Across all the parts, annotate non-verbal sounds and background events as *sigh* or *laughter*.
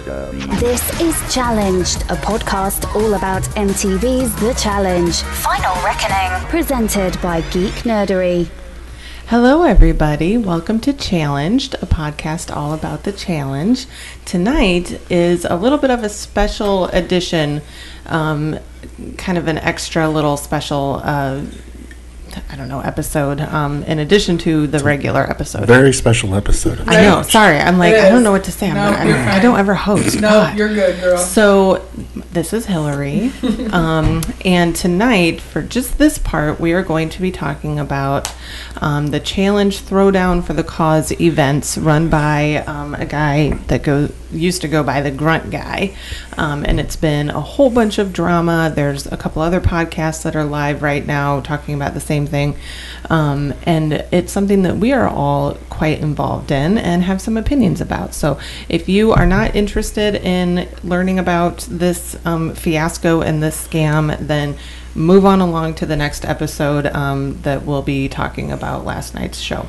This is Challenged, a podcast all about MTV's The Challenge Final Reckoning, presented by Geek Nerdery. Hello, everybody. Welcome to Challenged, a podcast all about the challenge. Tonight is a little bit of a special edition, um, kind of an extra little special. Uh, I don't know episode um, in addition to the regular episode. Very special episode. I know. Sorry, I'm like I don't know what to say. I'm No, not, you're I, I fine. don't ever host. No, God. you're good, girl. So, this is Hillary. *laughs* um, and tonight, for just this part, we are going to be talking about um, the Challenge Throwdown for the Cause events run by um, a guy that go, used to go by the Grunt Guy. Um, and it's been a whole bunch of drama. There's a couple other podcasts that are live right now talking about the same thing. Um, and it's something that we are all quite involved in and have some opinions about. So if you are not interested in learning about this um, fiasco and this scam, then move on along to the next episode um, that we'll be talking about last night's show.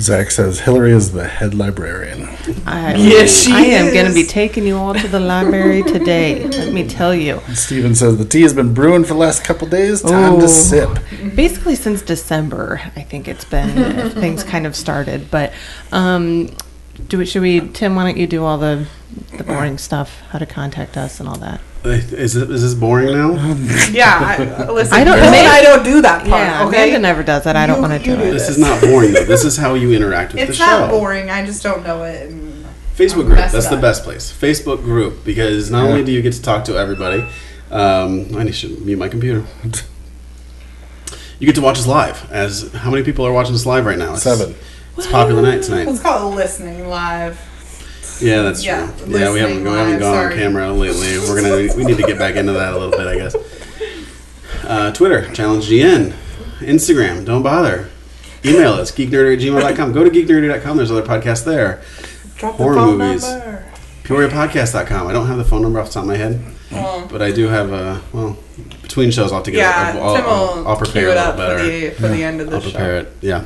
Zach says Hillary is the head librarian. I, Yes, she I am going to be taking you all to the library today. Let me tell you. Steven says the tea has been brewing for the last couple days. Time Ooh. to sip. basically since December, I think it's been things kind of started. But um, do we, should we, Tim? Why don't you do all the the boring stuff? How to contact us and all that. Is, it, is this boring now? *laughs* yeah, I, *laughs* listen. I don't- Chris and Amanda- I don't do that part. Yeah, okay. Amanda never does that. I don't You- want to you do do it. This is not boring though. This is how you interact with It's the show. not boring. I just don't know it. and- Facebook I'm group. messed That's the up. best place. Facebook group because not only do you get to talk to everybody, um, I need to mute my computer. *laughs* You get to watch us live. As how many people are watching us live right now? It's, Seven. It's a popular night tonight. Let's listening live. Yeah, that's Yeah, true. Yeah, we haven't, listening we haven't live, gone on camera lately. We're gonna we need to get back into that a little bit, I guess. Uh, Twitter, challenge GN. Instagram, don't bother. Email us, geeknerdy at gmail.com. Go to geeknerdy.com, there's other podcasts there. Drop Horror the phone movies. number. PeoriaPodcast.com. I don't have the phone number off the top of my head, Well, but I do have a, well, between shows I'll have to get yeah, I'll, Tim I'll, will I'll prepare cue a it little better. for the for the end of the show. I'll show. prepare it, yeah.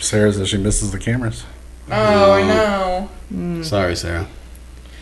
Sarah says she misses the cameras. Oh, I know. Hmm. Sorry, Sarah.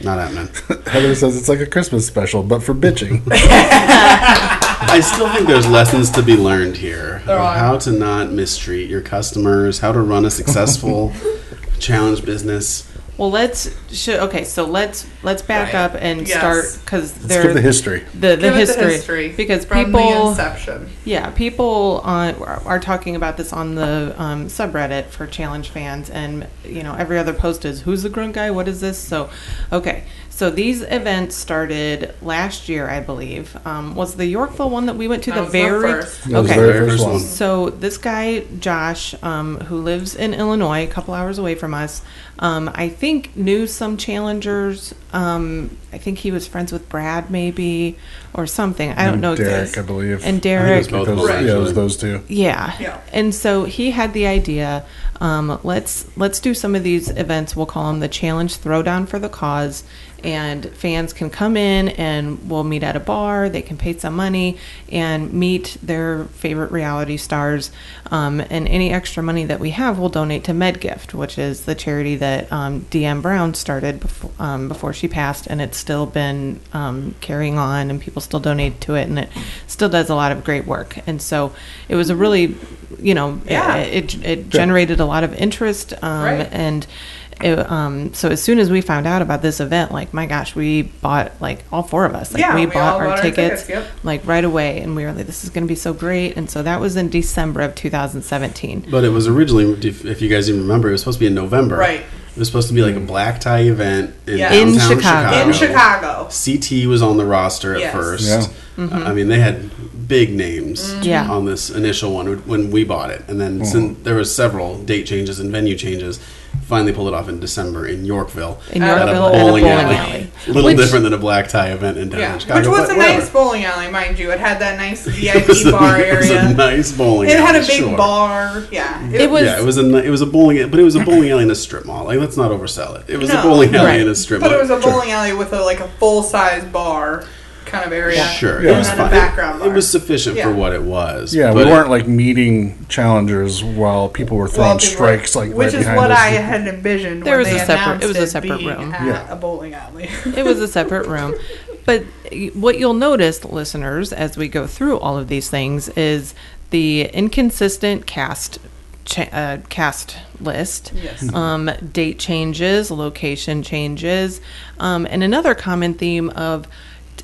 Not happening. *laughs* Heather says it's like a Christmas special, but for bitching. *laughs* I still think there's lessons to be learned here. There of are. How to not mistreat your customers, how to run a successful *laughs* challenge business. Well, let's should, okay. So let's let's back Right. up and Yes. start because Let's there give the history. the, the Give it history, the history because from the people inception. Yeah, people on, are are talking about this on the um, subreddit for challenge fans, and you know every other post is "Who's the grunt guy? What is this?" So, okay, so these events started last year, I believe. Um, was the Yorkville one that we went to That the was the very first. That was okay? the very first one. So this guy Josh, um, who lives in Illinois, a couple hours away from us, um, I think knew some challengers. Um, I think he was friends with Brad, maybe, or something. I don't And know. Derek, exactly. I believe. And I think Derek, it's both Those- of them, yeah, it was those two. yeah. Yeah. And so he had the idea, um, let's let's do some of these events. We'll call them the challenge throwdown for the cause, and fans can come in and we'll meet at a bar. They can pay some money and meet their favorite reality stars. Um, and any extra money that we have, we'll donate to MedGift, which is the charity that um, Diem Brown started before um, before she passed, and it's still been um, carrying on, and people still donate to it, and it still does a lot of great work. And so it was a really, you know, Yeah. it, it, it generated a lot of interest, um, Right. and. It, um, so as soon as we found out about this event, like my gosh, we bought like all four of us. Like Yeah, we, we bought our bought our tickets, tickets, yep. like right away, and we were like, "This is going to be so great!" And so that was in December of 2017. But it was originally, if, if you guys even remember, it was supposed to be in November. Right. It was supposed to be like a black tie event in, Yeah. In downtown Chicago. In Chicago. CT was on the roster at Yes. first. Yeah. Uh, I mean, they had big names Mm-hmm. Yeah. on this initial one when we bought it, and then sin- there was several date changes and venue changes. Finally, pulled it off in December in Yorkville. In At a Yorkville, at a bowling bowling alley. alley. A *laughs* little Which- different than a black tie event in downtown Yeah, Chicago. which was a whatever. nice bowling alley, mind you. It had that nice *laughs* It VIP was a- bar It was a area. nice bowling. It had a big sure. bar. Yeah, It was- Yeah, it was a ni- it was a bowling, but it was a bowling alley in a strip mall. Like, let's not oversell it. It was a bowling alley Right. in a strip mall. But mall. it was a bowling alley with a, like a full size bar. Kind of area. Sure, Yeah. it was And then fine. background It, it bar. was sufficient for Yeah. what it was. Yeah, but we it- weren't like meeting challengers while people were throwing Well, people- strikes like which right is behind what us. I had envisioned. There when was they a separate- it was a separate being room. At Yeah. a bowling alley. it was a *laughs* separate room. But what you'll notice, listeners, as we go through all of these things, is the inconsistent cast cha- uh, cast list. Yes. Um, date changes, location changes, um, and another common theme of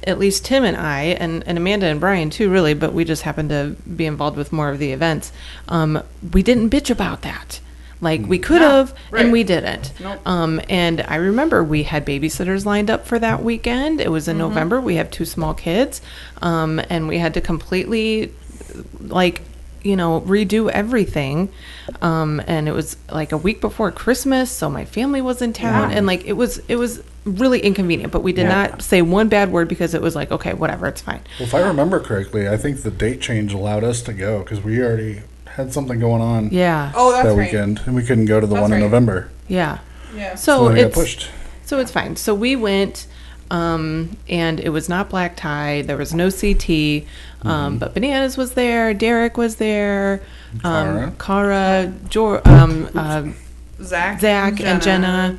at least Tim and I, and, and Amanda and Brian too, really, but we just happened to be involved with more of the events. Um, we didn't bitch about that. Like we could No, have, right. and we didn't. Nope. Um, and I remember we had babysitters lined up for that weekend. It was in November. We have two small kids, um, and we had to completely, like, you know, redo everything. Um, and it was like a week before Christmas, so my family was in town, Yeah. and like it was, it was really inconvenient. But we did Yeah. not say one bad word because it was like, okay, whatever, it's fine. Well, if I remember correctly, I think the date change allowed us to go because we already had something going on Yeah, Oh, that's that right. weekend, and we couldn't go to the That's one in. November. yeah. Yeah. So So it got it's pushed. So it's fine. So we went, um, and it was not black tie. There was no CT, um, but Bananas was there. Derek was there. Um, Cara, Jor- um, uh, Zach, Zach, and Jenna,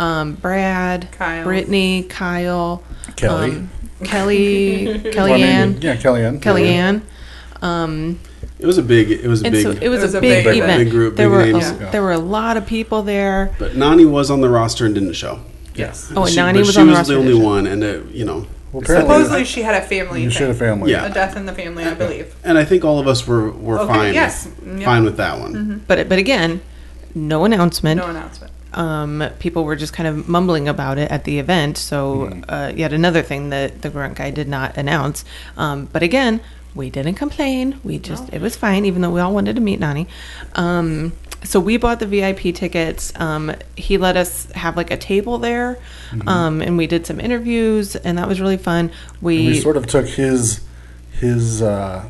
um, Brad, Kyle. Brittany, Kyle, Kelly. um, Kelly, *laughs* Well, I mean, Kellyanne, yeah, Kellyanne. Kellyanne. Um, it was a big. It was a and big. so it was, It was a a big, big event. Big group, there big were names. a, Yeah. there were a lot of people there. but Nani was on the roster and didn't show. Yes. Oh, and she, Nani was she on the was roster, She was the only didn't one, and uh, you know, Well, Supposedly she had a family. you thing. should have family. Yeah. A death in the family, I believe. and I think all of us were were Okay, fine. yes. with, Yep. fine with that one. But but again, no announcement. No announcement. Um, people were just kind of mumbling about it at the event. So, Mm-hmm. uh, yet another thing that the grunt guy did not announce. Um, but again, we didn't complain. We just, it was fine, even though we all wanted to meet Nani. Um, so we bought the VIP tickets. Um, he let us have like a table there, Mm-hmm. um, and we did some interviews, and that was really fun. We, we sort of took his his uh,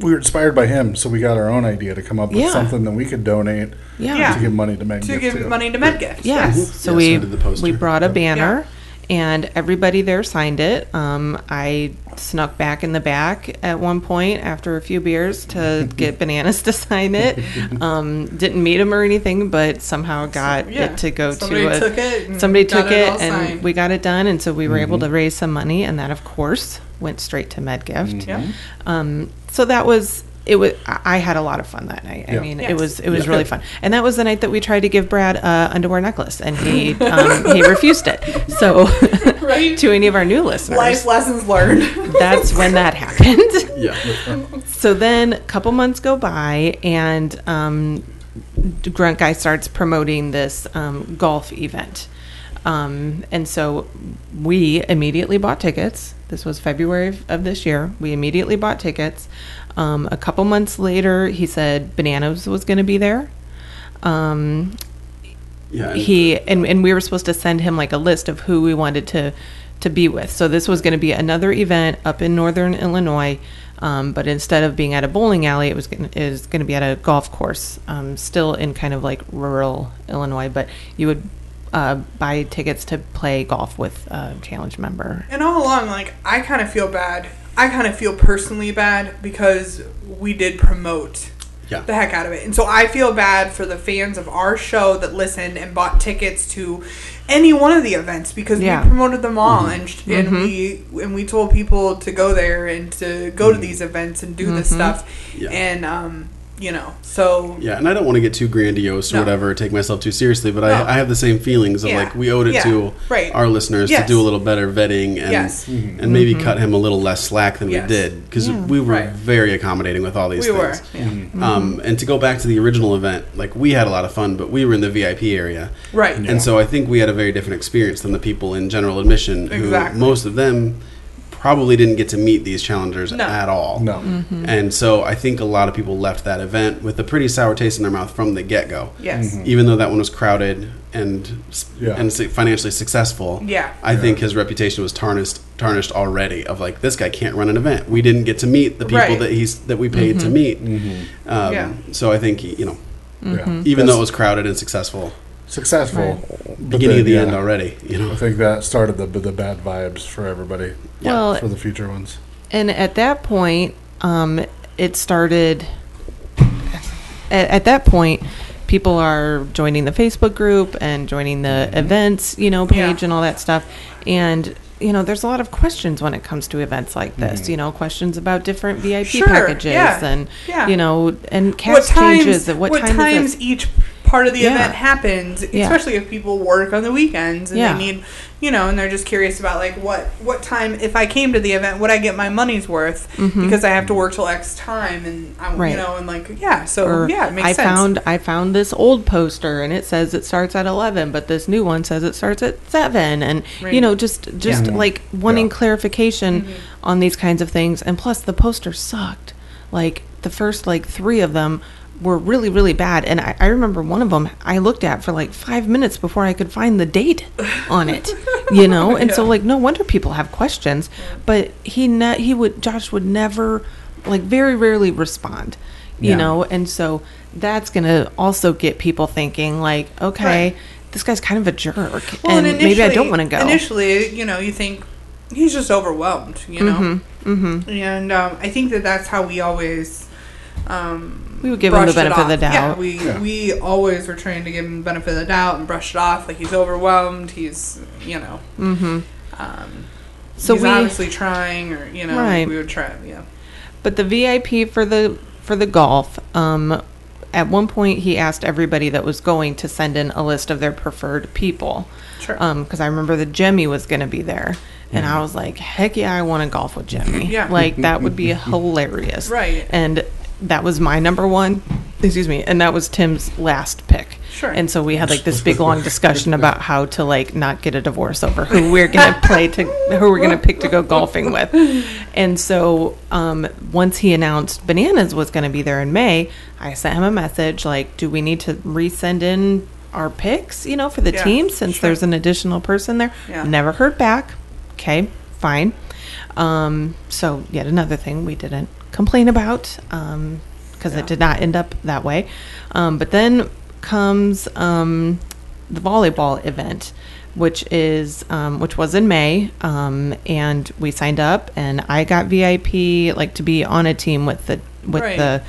we were inspired by him so we got our own idea to come up with Yeah. something that we could donate yeah, Yeah. to give money to Meg To Gift give to. money to MedGift. Yeah. Yes. So Yeah, we so did the poster. we brought a banner, Yeah. and everybody there signed it. Um, I snuck back in the back at one point after a few beers to *laughs* get bananas to sign it. Um, didn't meet him or anything, but somehow got Yeah. it to go Somebody to a, took it and somebody got took it it, all and signed. we got it done. And so we were able Mm-hmm. to raise some money, and that of course went straight to MedGift. Yeah. Um, so that was it. Was I I had a lot of fun that night. Yeah. I Yeah. mean, it was it was Yeah. really fun, and that was the night that we tried to give Brad a underwear necklace, and he *laughs* um, he refused it. So, *laughs* Right. to any of our new listeners, Life lessons learned. that's when that happened. *laughs* Yeah. so then a couple months go by, and um, Grunt Guy starts promoting this um, golf event. Um, and so we immediately bought tickets. This was February of, of this year. We immediately bought tickets. Um, a couple months later, he said Bananas was going to be there. Um, Yeah. and- he and, and we were supposed to send him like a list of who we wanted to to be with so this was going to be another event up in northern illinois um, but instead of being at a bowling alley it was going is going to be at a golf course um, still in kind of like rural illinois but you would uh, buy tickets to play golf with a challenge member And all along, like, I kind of feel bad. I kind of feel personally bad because we did promote Yeah. the heck out of it. And so I feel bad for the fans of our show that listened and bought tickets to any one of the events because Yeah. we promoted them all and sh and we and we told people to go there and to go to these events and do this stuff. Yeah. And um, you know, so Yeah, and I don't want to get too grandiose or No. whatever, or take myself too seriously, but No. I, I have the same feelings of Yeah. like we owed it Yeah. to Right. our listeners Yes. to do a little better vetting and Yes. Mm-hmm. and maybe mm-hmm. cut him a little less slack than Yes. we did because Yeah. we were Right. very accommodating with all these we were. things. Yeah. Mm-hmm. Um, and to go back to the original event, like we had a lot of fun, but we were in the VIP area. Right. And so I think we had a very different experience than the people in general admission, who Exactly. most of them probably didn't get to meet these challengers No. at all. No. Mm-hmm. And so I think a lot of people left that event with a pretty sour taste in their mouth from the get go. Yes. Mm-hmm. Even though that one was crowded and Yeah. and financially successful, Yeah. I think his reputation was tarnished tarnished already. Of like this guy can't run an event. We didn't get to meet the people Right. that he's that we paid to mm-hmm. meet. Um, Yeah. So I think you know, Yeah. even That's- though it was crowded and successful, successful. but Beginning then, of the yeah, end already. You know, I think that started the the bad vibes for everybody Well, for the future ones. And at that point, um, it started. At, at that point, people are joining the Facebook group and joining the events, you know, page Yeah. and all that stuff. And you know, there's a lot of questions when it comes to events like this. You know, questions about different VIP Sure, packages yeah, and yeah. you know, and what cast times, changes. At what, what time is times it? each part of the Yeah. event happens, Yeah. especially if people work on the weekends and Yeah. they need, you know, and they're just curious about like what what time if I came to the event would I get my money's worth because I have to work till X time and I, Mm-hmm. Right. you know and like yeah so Or yeah it makes I sense. found I found this old poster and it says it starts at eleven, but this new one says it starts at seven, and you know just just Yeah. like wanting Yeah. clarification Mm-hmm. on these kinds of things, and plus the poster sucked. Like the first like three of them were really really bad, and I, I remember one of them I looked at for like five minutes before I could find the date on it, *laughs* you know, and so like no wonder people have questions, but he ne- he would Josh would never like very rarely respond you Yeah. know and so that's gonna also get people thinking like okay Right. this guy's kind of a jerk Well, and, maybe i don't want to go Initially, you know, you think he's just overwhelmed, you know, mm-hmm. and um, I think that that's how we always. Um, We would give him the benefit of the off. Yeah, we Yeah. we always were trying to give him the benefit of the doubt and brush it off like he's overwhelmed. He's you know, mm-hmm. um, So he's we- obviously trying, or you know, Right. we would try, yeah. but the vip for the for the golf um at one point he asked everybody that was going to send in a list of their preferred people Sure. um because i remember that Jimmy was going to be there and i was like heck yeah i want to golf with Jimmy. Yeah. like that would be *laughs* hilarious Right. and that was my number one excuse me and that was tim's last pick Sure. and so we had like this big long discussion *laughs* about how to like not get a divorce over who we're gonna *laughs* play to who we're gonna pick to go golfing with and so um, once he announced bananas was gonna be there in may i sent him a message like do we need to resend in our picks you know for the Yeah, team since sure. there's an additional person there Yeah. never heard back okay fine um, so yet another thing we didn't complain about because Yeah. it did not end up that way. Um, but then comes um, the volleyball event, which is um, which was in May, um, and we signed up, and I got VIP, like to be on a team with the with Right. the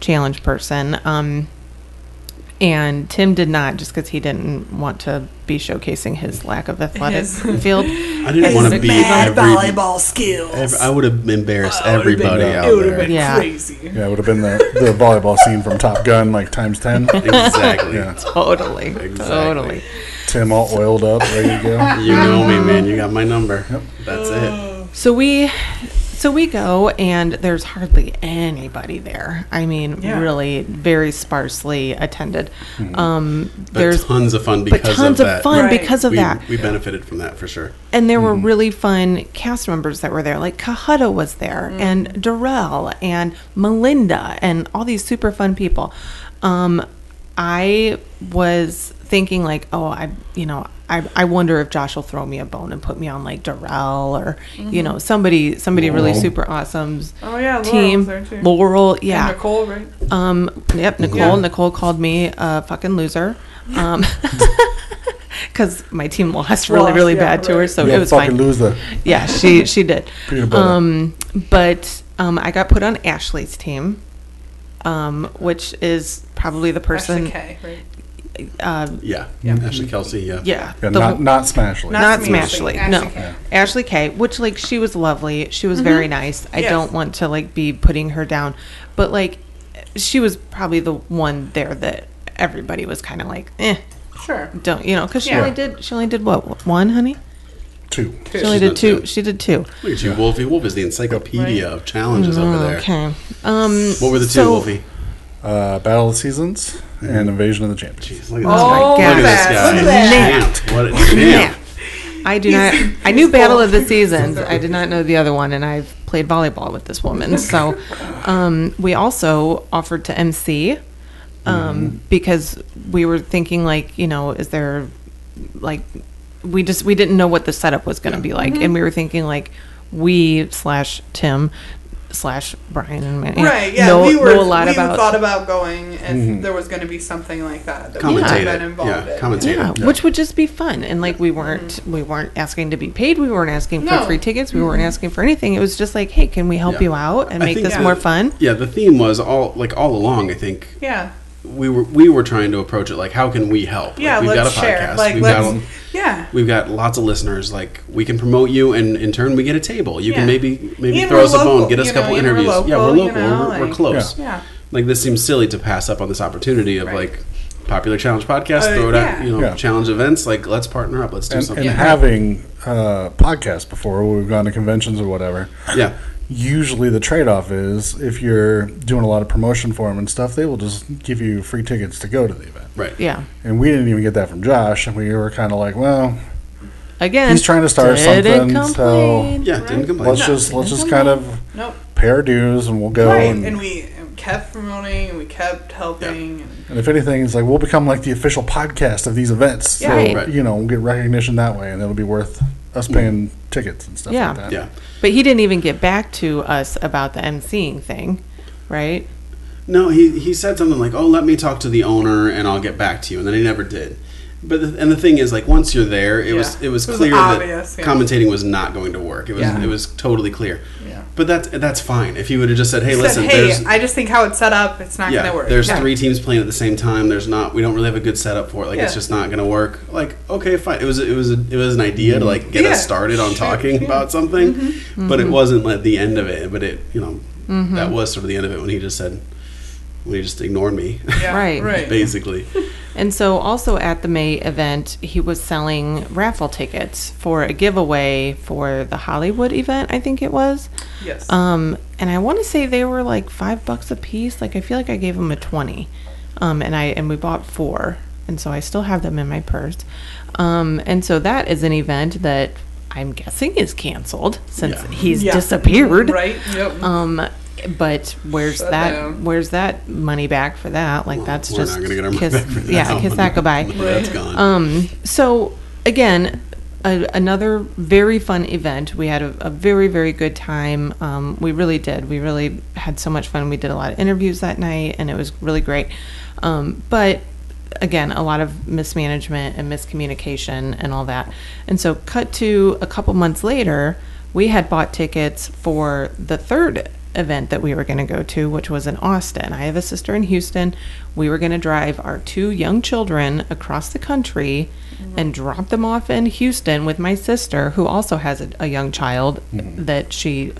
challenge person. Um, and Tim did not, just because he didn't want to be showcasing his lack of athletic His- *laughs* field. I didn't want to be bad every. volleyball skills. every I would have embarrassed Oh, it would've been- everybody it out it would have there. been Yeah. crazy. Yeah, it would have been the, the volleyball scene from Top Gun, like times ten. *laughs* Exactly. Yeah, Totally, Exactly. totally. Tim all oiled up, ready to go. You know me, uh-huh. man. You got my number. That's it. So we, so we go, and there's hardly anybody there. I mean, Yeah. really, very sparsely attended. Um, But there's tons of fun but because tons of of that. fun Right. because of we, that. we benefited from that for sure. And there were really fun cast members that were there. Like Cohutta was there, Mm. and Darrell, and Melinda, and all these super fun people. Um, I was thinking like, oh, I, you know, I, I wonder if Josh will throw me a bone and put me on like Darrell or, you know, somebody, somebody really super awesome's Mm-hmm. Oh yeah, Laurel's team. there too. Laurel, And yeah. Nicole, right? Um, yep, Nicole. Yeah. Nicole called me a fucking loser. *laughs* Um, *laughs* because my team lost really, Lost, really yeah, bad to her, so Yeah, it was fucking fine. lose the Yeah, she *laughs* she did. Um, but um, I got put on Ashley's team, um, which is probably the person. Ashley K, right? Uh, Yeah. Yeah. Ashley Kelsey. Yeah. yeah, yeah, the not whole- not Smashley. Not not Smashley, Smashley. Ashley No, Ashley K. Which like she was lovely. She was very nice. I Yes. don't want to like be putting her down, but like she was probably the one there that everybody was kind of like, eh, Sure. don't you know? Because she Yeah. only did she only did what one, honey? Two. She only did two. two. She did two. Look at you, Wolfie. Wolf is the encyclopedia of challenges over there. Okay. Um. What were the two, so- Wolfie? Uh, Battle of the Seasons and Invasion of the Champions. Jeez, look at this Oh, guy. my Look at this guy. Look at Champ. What a champ. I do not. I knew Battle of the Seasons. I did not know the other one, and I've played volleyball with this woman. *laughs* So, um, we also offered to MC um, because we were thinking, like, you know, is there like we just we didn't know what the setup was going to be like, and we were thinking like we slash Tim slash Brian and me. Right. Yeah. know, we were. know a lot we about thought about going if Mm-hmm. there was going to be something like that. that we would Commentate have it. been involved Yeah, in. commentate yeah, it. which would just be fun. And like we weren't we weren't asking to be paid. We weren't asking for No. free tickets. We weren't asking for anything. It was just like, hey, can we help Yeah. you out and I make this the- more fun? Yeah, the theme was all like all along. I think Yeah. We were we were trying to approach it like how can we help? Yeah. like, we've let's got a share. podcast. Like we've let's. got yeah. we've got lots of listeners. Like we can promote you, and in turn we get a table. You Yeah. can maybe maybe And throw we're us a bone, get us a couple know, and we're interviews. yeah, we're local, you know, we're, we're close. Yeah. Like this seems silly to pass up on this opportunity of Right. like popular challenge podcast. Uh, throw it yeah. out, you know, Yeah. challenge events. Like let's partner up. Let's do and, something. and having uh, podcasts before we've gone to conventions or whatever. yeah, Usually the trade-off is if you're doing a lot of promotion for them and stuff, they will just give you free tickets to go to the event. right. Yeah. And we didn't even get that from Josh, and we were kind of like, well, Again, He's trying to start didn't something, so- complain. Yeah, didn't complain. let's No. just let's just kind of Nope. pay our dues and we'll go. Right. And, And we kept promoting and we kept helping. And, and if anything, it's like we'll become like the official podcast of these events. Yeah. Right. Right. you know, we'll get recognition that way, and it'll be worth us paying tickets and stuff Yeah. like that. yeah. But he didn't even get back to us about the emceeing thing, right? No, he he said something like, "Oh, let me talk to the owner and I'll get back to you," and then he never did. But the, and the thing is, like once you're there, it was Yeah. it was It was clear obvious, that yeah. commentating was not going to work. It was Yeah. it was totally clear. Yeah. But that's that's fine. If you would have just said, "Hey, Said, listen, hey, there's I just think how it's set up, it's not yeah, going to work. there's Yeah. three teams playing at the same time. There's not we don't really have a good setup for it. Like it's just not going to work." Like okay, fine. It was it was a, it was an idea to like get Yeah. us started on Sure, talking yeah. about something, Mm-hmm. but it wasn't like the end of it. But it you know Mm-hmm. that was sort of the end of it when he just said when he just ignored me. Yeah, *laughs* Right. Right. basically. *laughs* And so, also at the May event, he was selling raffle tickets for a giveaway for the Hollywood event, I think it was. Yes. Um, and I want to say they were like five bucks a piece. Like I feel like I gave him a twenty, um, and I and we bought four, and so I still have them in my purse. Um, and so that is an event that I'm guessing is canceled since Yeah. he's Yeah. disappeared. right. Yep. Um, but where's Shut that? down. Where's that money back for that? Like that's We're just not going to get our money kiss, back for yeah, that. kiss that goodbye. *laughs* That's gone. Um, so again, a, another very fun event. We had a, a very very good time. Um, we really did. We really had so much fun. We did a lot of interviews that night, and it was really great. Um, but again, a lot of mismanagement and miscommunication and all that. And so, cut to a couple months later, we had bought tickets for the third event that we were going to go to, which was in Austin. I have a sister in Houston. We were going to drive our two young children across the country mm-hmm. and drop them off in Houston with my sister, who also has a, a young child mm-hmm. that she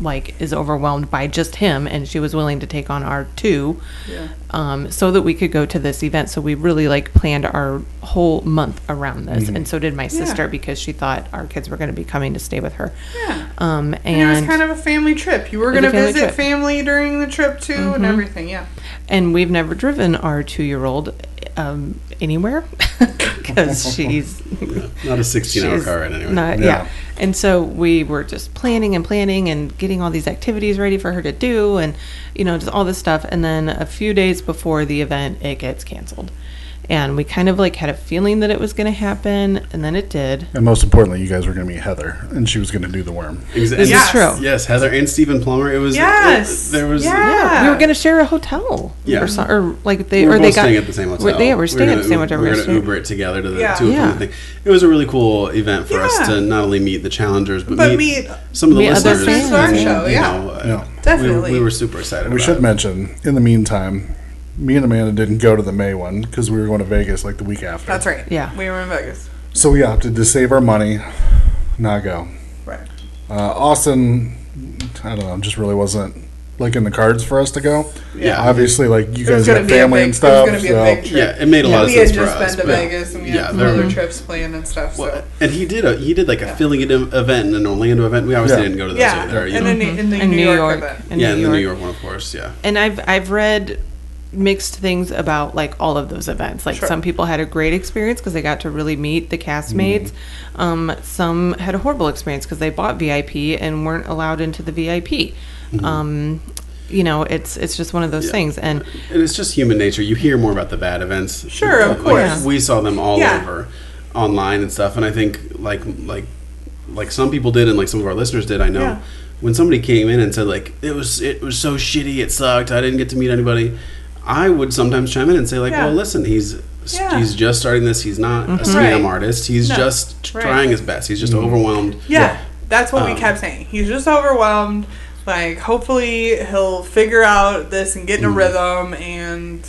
like is overwhelmed by just him and she was willing to take on our two Yeah. um, so that we could go to this event so we really like planned our whole month around this and so did my sister because she thought our kids were going to be coming to stay with her Yeah. um, And it was kind of a family trip. You were going to visit trip. Mm-hmm. family during the trip too, and everything. Yeah. and we've never driven our two-year-old um, anywhere *laughs* *laughs* because she's Not a 16 hour she's car ride anyway. not- Yeah. yeah. And so we were just planning and planning and getting all these activities ready for her to do and, you know, just all this stuff. And then a few days before the event, it gets canceled. And we kind of like had a feeling that it was going to happen. And then it did. And most importantly, you guys were going to meet Heather, and she was going to do the worm. Exa- This and is Yes. true. Yes, Heather and Stephen Plummer. It was Yes. it- there was Yeah. Yeah, we were going to share a hotel. Yeah. Or, so, or like they, we were or both they got. staying at the same hotel. We're, yeah, we're staying at the same gonna, hotel. We were We're going to staying- Uber it together to the Yeah. to and Yeah. from the thing. It was a really cool event for us to not only meet the challengers, but, But meet, meet some of the meet other listeners. fans. Our show, yeah. know, uh, Yeah. Definitely. We, we were super excited. We about should it. mention, in the meantime, me and Amanda didn't go to the May one because we were going to Vegas like the week after. That's right. Yeah. We were in Vegas. So we opted to save our money, not go. Right. Uh, Austin, I don't know, just really wasn't like in the cards for us to go. Yeah. Obviously, like you guys gonna got family big- and it was stuff. gonna be a so big trip. Yeah, it made a lot of sense. for us. we had just been to Vegas and we yeah, had some other trips planned and stuff. Well, So and he did a he did like a Yeah. affiliate event and an Orlando event. We obviously Yeah. didn't go to those yeah, either. You and know? then in the in New, York, event. in yeah, New and the New York one, of course. Yeah. and I've I've read mixed things about like all of those events. Like Sure. some people had a great experience because they got to really meet the castmates. Um, some had a horrible experience because they bought VIP and weren't allowed into the VIP. Um, you know, it's it's just one of those Yeah. things. And And it's just human nature. You hear more about the bad events. Sure, of Like, course. we saw them all Yeah. over online and stuff. And I think like like like some people did, and like some of our listeners did. I know. Yeah. when somebody came in and said like it was it was so shitty, it sucked, I didn't get to meet anybody, I would sometimes chime in and say like, Yeah. well, listen, he's Yeah. he's just starting this. He's not a mm-hmm. scam Right. artist. He's No. just Right. trying his best. He's just mm-hmm. overwhelmed. Yeah, that's what we Um, kept saying. He's just overwhelmed. Like, hopefully, he'll figure out this and get in a mm-hmm. rhythm, and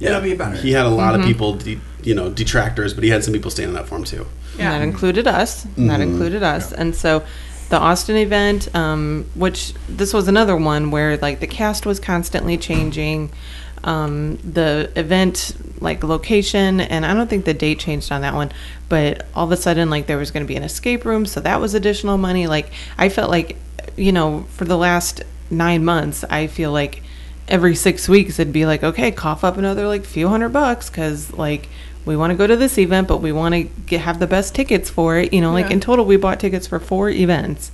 it'll be better. He had a lot of people, de- you know, detractors, but he had some people standing up for him too. yeah. And that included us. and That included us. And so the Austin event, um, which this was another one where like the cast was constantly changing. Um, the event like location and I don't think the date changed on that one, but all of a sudden like there was going to be an escape room, so that was additional money. Like I felt like, you know, for the last nine months, I feel like every six weeks it'd be like, okay, cough up another like few hundred bucks because like we want to go to this event, but we want to get, have the best tickets for it. You know, like Yeah. in total, we bought tickets for four events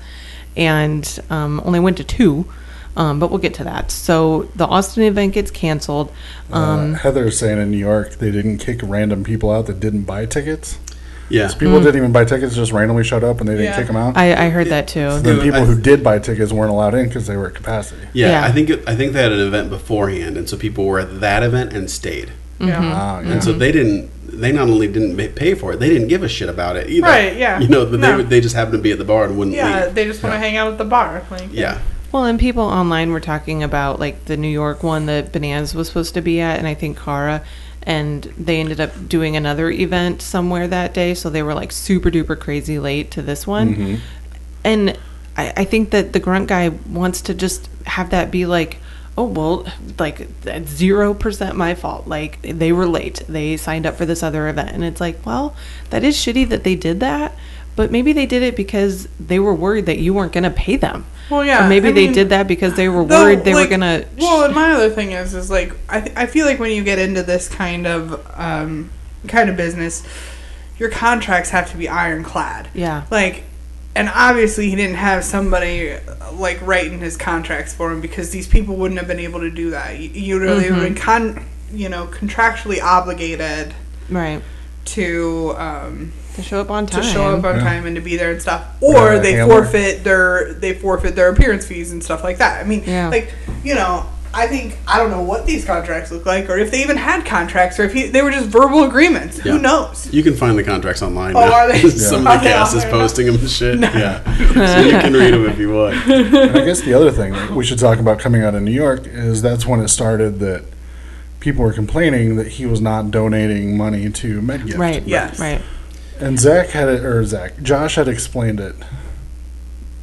and um, only went to two. Um, but we'll get to that. So the Austin event gets canceled. Um, uh, Heather's saying in New York they didn't kick random people out that didn't buy tickets. Yeah. So people didn't even buy tickets, just randomly showed up and they didn't Yeah. kick them out. I, I heard that too. then people I- who did buy tickets weren't allowed in because they were at capacity. Yeah, Yeah. I think it, I think they had an event beforehand, and so people were at that event and stayed. yeah. Ah, yeah. And so they didn't. They not only didn't pay for it, they didn't give a shit about it either. Right, yeah. You know, but No. they they just happened to be at the bar and wouldn't Yeah, leave. they just want to hang out at the bar. Like, Yeah. Well, and people online were talking about like the New York one that Bananas was supposed to be at, and I think Cara, and they ended up doing another event somewhere that day, so they were like super duper crazy late to this one. Mm-hmm. And I, I think that the grunt guy wants to just have that be like, oh well, like that's zero percent my fault. Like they were late, they signed up for this other event, and it's like, well, that is shitty that they did that. But maybe they did it because they were worried that you weren't going to pay them. Well, yeah, Or maybe I they mean, did that because they were Though, worried they like, were gonna. Well, and my other thing is, is like I, th- I feel like when you get into this kind of um, kind of business, your contracts have to be ironclad. yeah, Like, and obviously he didn't have somebody like writing his contracts for him because these people wouldn't have been able to do that. You, you really Mm-hmm. would have been con, you know, contractually obligated right. to um, To show up on time. to time. show up on Yeah. time and to be there and stuff, or Yeah, they handler. forfeit their they forfeit their appearance fees and stuff like that. I mean, Yeah. like you know, I think I don't know what these contracts look like, or if they even had contracts, or if he, they were just verbal agreements. Yeah. Who knows? You can find the contracts online. Oh, now. are they? *laughs* Some Yeah. of the cast is posting them and shit. Yeah, *laughs* so you can read them if you want. And *laughs* I guess the other thing we should talk about coming out of New York is that's when it started that people were complaining that he was not donating money to MedGift. Right. Yes. Right. And Zach had it, or Zach, Josh had explained it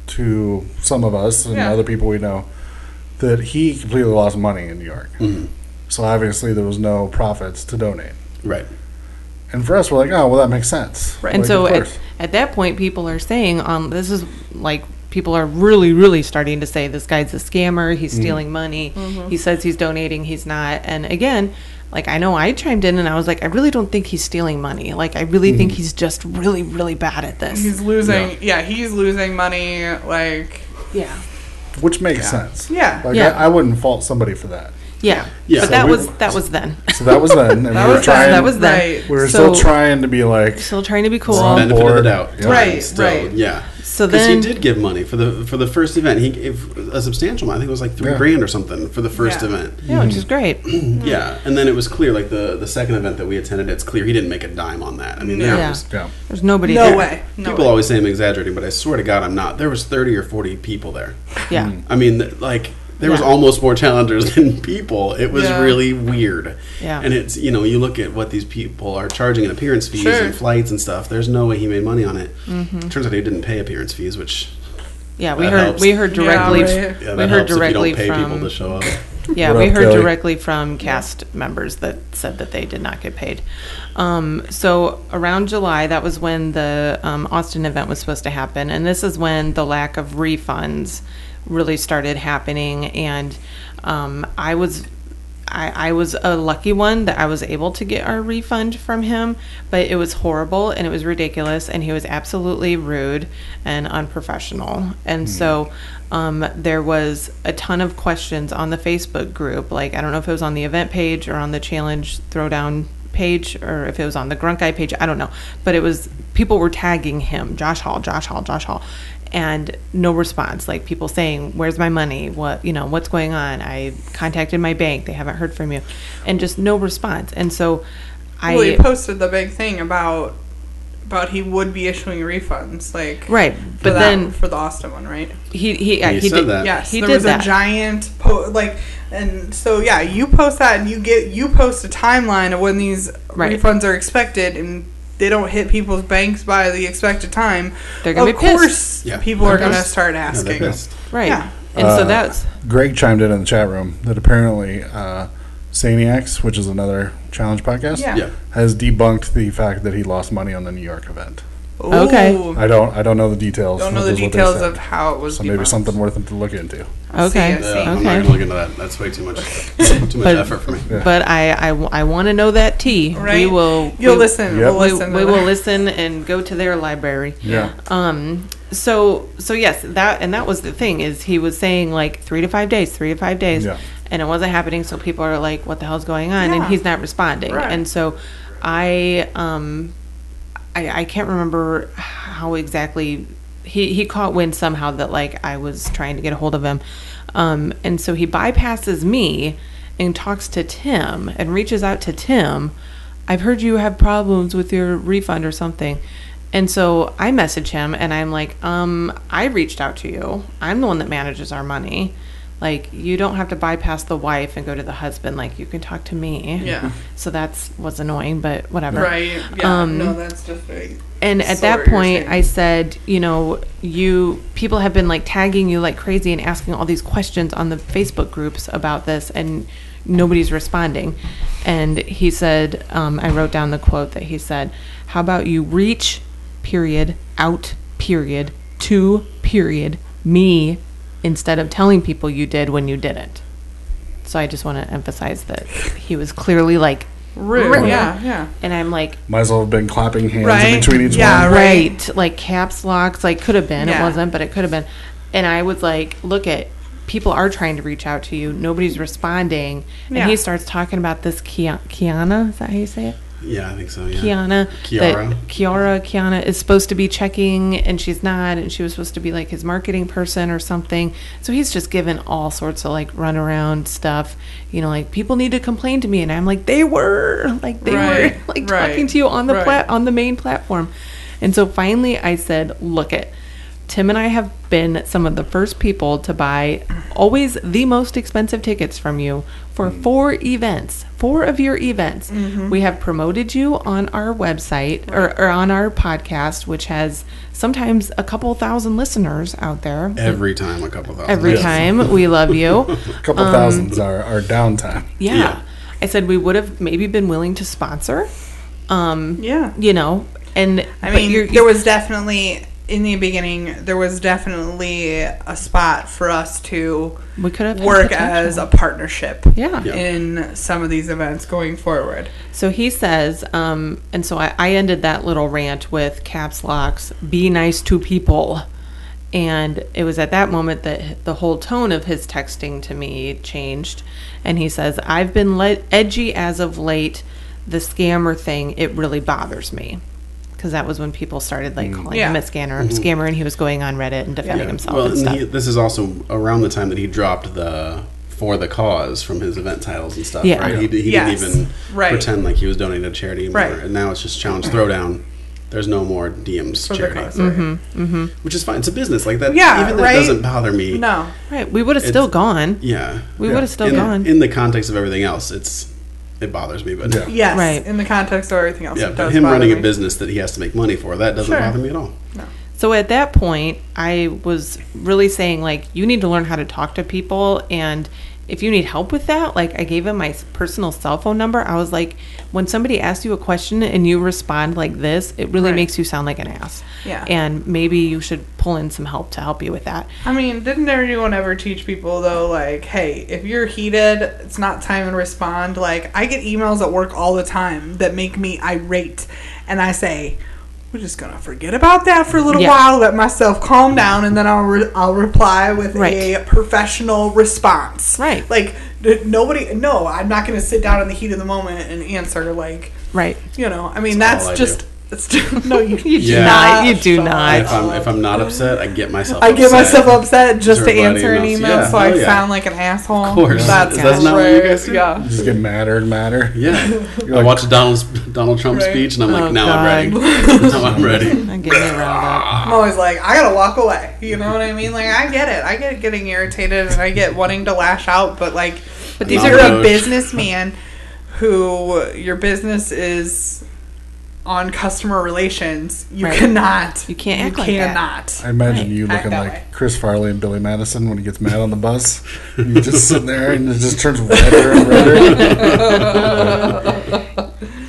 to some of us and Yeah. other people we know that he completely lost money in New York. Mhm. So obviously there was no profits to donate. Right. And for us, we're like, oh, well, that makes sense. Right. And Like, so of at, course. at that point, people are saying, um, this is like people are really, really starting to say this guy's a scammer. He's stealing money. He says he's donating. He's not. And again, like I know I chimed in and I was like, I really don't think he's stealing money. Like I really think mm-hmm. he's just really, really bad at this. He's losing. Yeah. he's losing money. Like, yeah. which makes sense. Yeah. Like, Yeah. I, I wouldn't fault somebody for that. Yeah. Yeah. But So that we- was that was then. *laughs* So that was then. And *laughs* That we were was trying, that was then. Right. we were So- still trying to be like, Still trying to be cool. We're on Benefit of the board. doubt. Yeah. Right, Still, right. Yeah. So Because then he did give money for the for the first event. He gave a substantial amount. I think it was like three Yeah. grand or something for the first Yeah. event. Yeah, which is great. *clears throat* Yeah, and then it was clear, like the the second event that we attended, it's clear he didn't make a dime on that. I mean, there Yeah. was yeah. There's nobody No there. way. No people way. always say I'm exaggerating, but I swear to God, I'm not. There was 30 or 40 people there. Yeah. I mean, like there was almost more challengers *laughs* than people. It was Yeah. really weird. Yeah. And it's you know you look at what these people are charging in appearance fees Sure. and flights and stuff. There's no way he made money on it. Turns out he didn't pay appearance fees, which Yeah, we heard helps. we heard Yeah, directly right. yeah, we heard helps if you directly don't pay from people to show up. Yeah, What we up, heard Kelly? directly from cast members that said that they did not get paid. Um, so around July, that was when the um, Austin event was supposed to happen, and this is when the lack of refunds really started happening. And um, I was. I, I was a lucky one that I was able to get our refund from him, but it was horrible and it was ridiculous, and he was absolutely rude and unprofessional. And so um, there was a ton of questions on the Facebook group. Like, I don't know if it was on the event page or on the challenge throwdown page or if it was on the Grunt Guy page, I don't know. But it was people were tagging him, Josh Hall, Josh Hall, Josh Hall, and no response. Like people saying, "Where's my money? What you know? What's going on?" I contacted my bank; they haven't heard from you, and just no response. And so, I well, he posted the big thing about about he would be issuing refunds, like right, for but that- then for the Austin one, right? he he yeah, He he said did that. Yes, he there did was that. a giant po- like, and so yeah, you post that and you get you post a timeline of when these Right. refunds are expected, and they don't hit people's banks by the expected time. They're gonna of be pissed. course, Yeah. people are They're gonna pissed. start asking. pissed. right, Yeah. and so Uh, that's Greg chimed in in the chat room that apparently uh, Saniacs, which is another challenge podcast, Yeah. Yeah. has debunked the fact that he lost money on the New York event. Okay. I don't I don't know the details. Don't know the is what they details of how it was. so maybe debunked. something worth it to look into. I see, okay. I see. Yeah, I'm not gonna look into that. That's way too much, *laughs* too much But- effort for me. Yeah. But I, I, I want to know that tea. Right. We will. You'll we, listen. Yep. We'll We, listen. we to will listen and go to their library. Yeah. Um. So so yes, that and that was the thing is he was saying like three to five days, three to five days, Yeah. and it wasn't happening. So people are like, "What the hell's going on?" And he's not responding. Right. And so I um I I can't remember how exactly he he caught wind somehow that like I was trying to get a hold of him, um and so he bypasses me and talks to Tim and reaches out to Tim. I've heard you have problems with your refund or something. And so I message him and I'm like, um, I reached out to you. I'm the one that manages our money. Like, you don't have to bypass the wife and go to the husband. Like, you can talk to me. Yeah. So that's was annoying, but whatever. Right. Yeah. Um, no, that's just very. And at that point. I said, you know, you people have been like tagging you like crazy and asking all these questions on the Facebook groups about this, and nobody's responding. And he said, um, I wrote down the quote that he said, "How about you reach, period, out, period, to, period, me, instead of telling people you did when you didn't." So I just want to emphasize that he was clearly like, Rude. Yeah. Yeah. and I'm like, Might as well have been clapping hands Right. in between each Yeah, one. right. right like caps locks like could have been it wasn't but it could have been and i was like look at people are trying to reach out to you nobody's responding and Yeah. he starts talking about this kiana is that how you say it Yeah, I think so. Yeah. kiana Kiara. that kiara kiana is supposed to be checking and she's not and she was supposed to be like his marketing person or something so he's just given all sorts of like runaround stuff you know like people need to complain to me and i'm like they were like they Right, were *laughs* like right, talking to you on the right. plat on the main platform and so finally I said, look it. Tim and I have been some of the first people to buy always the most expensive tickets from you for mm. four events, four of your events. Mm-hmm. We have promoted you on our website or, or on our podcast, which has sometimes a couple thousand listeners out there. Every time, a couple thousand. Every Yes. time. We love you. A *laughs* couple um, thousands are, are downtime. Yeah. Yeah. I said we would have maybe been willing to sponsor. Um, Yeah. you know, and I mean, there was definitely in the beginning there was definitely a spot for us to we could have work as a partnership yeah. Yeah. in some of these events going forward. So he says, um, and so I, I ended that little rant with caps locks, be nice to people. And it was at that moment that the whole tone of his texting to me changed. And he says, I've been le- edgy as of late. The scammer thing, it really bothers me. Because that was when people started like mm. calling him a scammer, mm-hmm. scammer, and he was going on Reddit and defending himself Well, and and stuff. he, this is also around the time that he dropped the for the cause from his event titles and stuff. Yeah. Right. He, he Yes. didn't even Right. pretend like he was donating to charity anymore. Right. And now it's just challenge throwdown. There's no more DMs For the charity, cause, right. Mm-hmm. mm-hmm. which is fine. It's a business like that. Yeah, even that right? doesn't bother me. No. right. We would have still gone. Yeah, We Yeah. would have still in, gone. in the context of everything else. It's it bothers me, but Yeah. Yes. Right. In the context of everything else, yeah, it but does him running me. a business that he has to make money for that doesn't Sure. bother me at all. So at that point, I was really saying like you need to learn how to talk to people and if you need help with that, like I gave him my personal cell phone number. I was like when somebody asks you a question and you respond like this, it really Right. makes you sound like an ass. Yeah. And maybe you should pull in some help to help you with that. I mean, didn't anyone ever teach people though, like, hey, if you're heated, it's not time to respond. Like, I get emails at work all the time that make me irate, and I say, we're just gonna forget about that for a little Yeah. while, let myself calm down, and then I'll re- I'll reply with Right. a professional response. Right. Like, nobody, no, I'm not gonna sit down in the heat of the moment and answer like. Right. You know, I mean, That's that's, all I just. It's, *laughs* no, you, you do not. You do Stop. not. if I'm if I'm not upset, I get myself. I get myself upset just To to everybody answer an else. email, Yeah, so I hell yeah. sound like an asshole. Of course. that's, That's not what you right. guys do? Yeah. Just get madder and madder. Yeah, *laughs* You're I like- watched Donald's Donald Trump's Right. speech, and I'm like, Oh, now God. I'm ready. *laughs* now I'm ready. I'm getting it riled up. I'm always like, I gotta walk away. You know what I mean? Like, I get it. I get getting irritated and I get wanting to lash out, but like, But these you're are- a businessman who your business is on customer relations, you Right. cannot. You can't You act like that. cannot. I imagine Right. you looking like way. Chris Farley and Billy Madison when he gets mad on the bus. *laughs* You just sitting there and it just turns redder and redder. *laughs*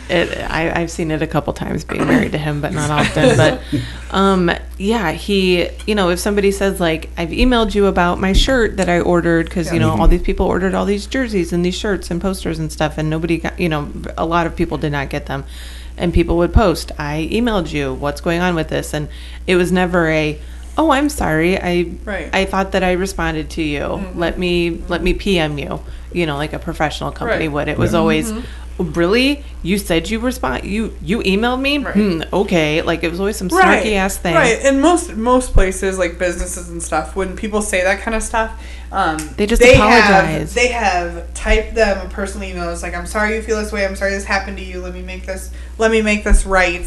It, I, I've seen it a couple times being married to him, but not often. But *laughs* um, yeah, he, you know, if somebody says like, I've emailed you about my shirt that I ordered because you know all these people ordered all these jerseys and these shirts and posters and stuff, and nobody got, you know, a lot of people did not get them, and people would post, I emailed you, what's going on with this, and it was never a. Oh, I'm sorry. I Right. I thought that I responded to you. Mm-hmm. Let me let me PM you. You know, like a professional company Right. would. It was Yeah. always mm-hmm. Really you said you respond you you emailed me Right. hmm, okay like it was always some snarky ass thing Right, and most most places like businesses and stuff, when people say that kind of stuff, um, They just Have, apologize. they have typed them a personal email. It's like, "I'm sorry you feel this way. I'm sorry this happened to you. Let me make this. Let me make this right."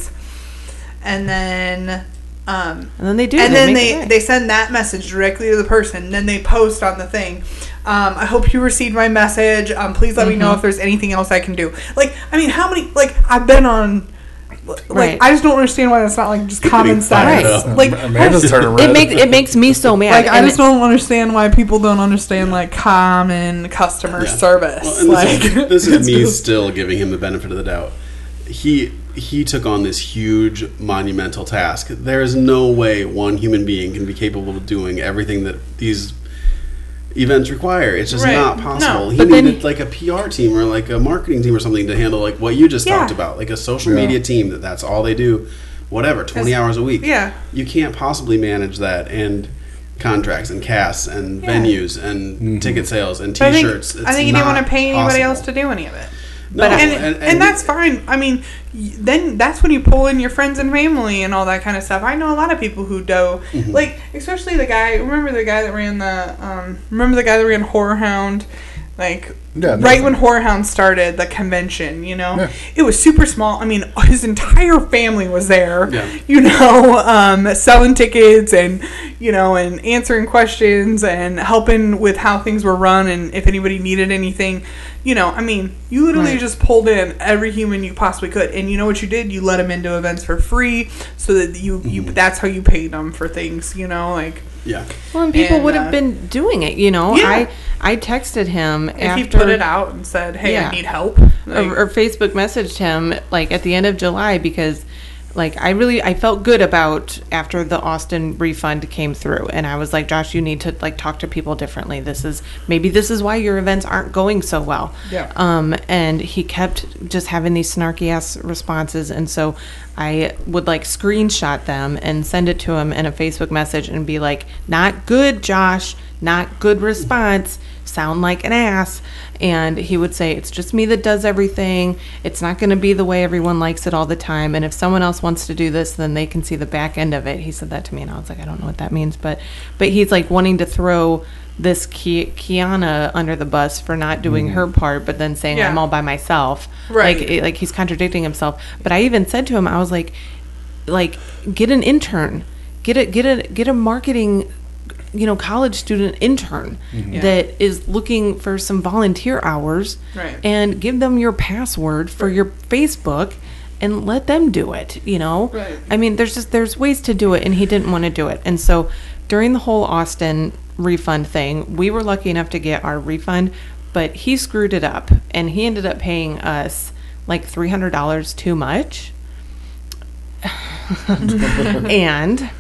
And then, um, and then they do and they then they they send that message directly to the person. Then they post on the thing. Um, I hope you received my message. Um, please let me Mm-hmm. know if there's anything else I can do. Like, I mean, how many? Like, I've been on. Like, Right. I just don't understand why that's not like just common sense. up. Like, *laughs* Amanda's turning red. it makes it makes me so mad like I just don't understand why people don't understand like common customer Yeah. service. Well, like, this, is, this *laughs* is me still giving him the benefit of the doubt. He he took on this huge monumental task. There is no way one human being can be capable of doing everything that these events require. It's just Right. not possible. No. He But then- needed like a PR team or like a marketing team or something to handle like what you just Yeah. talked about, like a social Yeah. media team that that's all they do. Whatever, twenty Yes. hours a week. Yeah. you can't possibly manage that and contracts and casts and Yeah. venues and mm-hmm. ticket sales and But I think, t-shirts. I think you didn't want to pay anybody else to do any of it. No, But and, and, that's fine. I mean, then that's when you pull in your friends and family and all that kind of stuff. I know a lot of people who do, Mm-hmm. like especially the guy. Remember the guy that ran the, um, remember the guy that ran Horror Hound, like Yeah, right when Horror Hound started the convention. You know, Yeah. it was super small. I mean, his entire family was there. Yeah. You know, *laughs* um, selling tickets and you know and answering questions and helping with how things were run and if anybody needed anything. You know, I mean, you literally Right. just pulled in every human you possibly could, and you know what you did? You let them into events for free, so that you you Mm-hmm. that's how you paid them for things. You know, like Yeah. well and people and, would have uh, been doing it you know Yeah. i i texted him if after he put it out and said, "Hey, Yeah. I need help," like, or, or Facebook messaged him like at the end of July because like I really I felt good about after the Austin refund came through. And I was like Josh you need to like talk to people differently. This is maybe this is why your events aren't going so well. Yeah. um and he kept just having these snarky ass responses. And so I would like screenshot them and send it to him in a Facebook message and be like not good Josh. Not good response sound like an ass. And he would say it's just me that does everything. It's not going to be the way everyone likes it all the time. And if someone else wants to do this then they can see the back end of it. He said that to me and i was like i don't know what that means. But but he's like wanting to throw this Ki- kiana under the bus for not doing her mm-hmm. part but then saying Yeah. i'm all by myself. Right. like it- like he's contradicting himself. But i even said to him i was like like get an intern. Get a get a get a marketing you know college student intern mm-hmm. Yeah. that is looking for some volunteer hours Right. and give them your password for your facebook and let them do it you know Right. i mean there's just there's ways to do it and he didn't want to do it and so during the whole austin refund thing we were lucky enough to get our refund but he screwed it up and he ended up paying us like $300 too much *laughs* and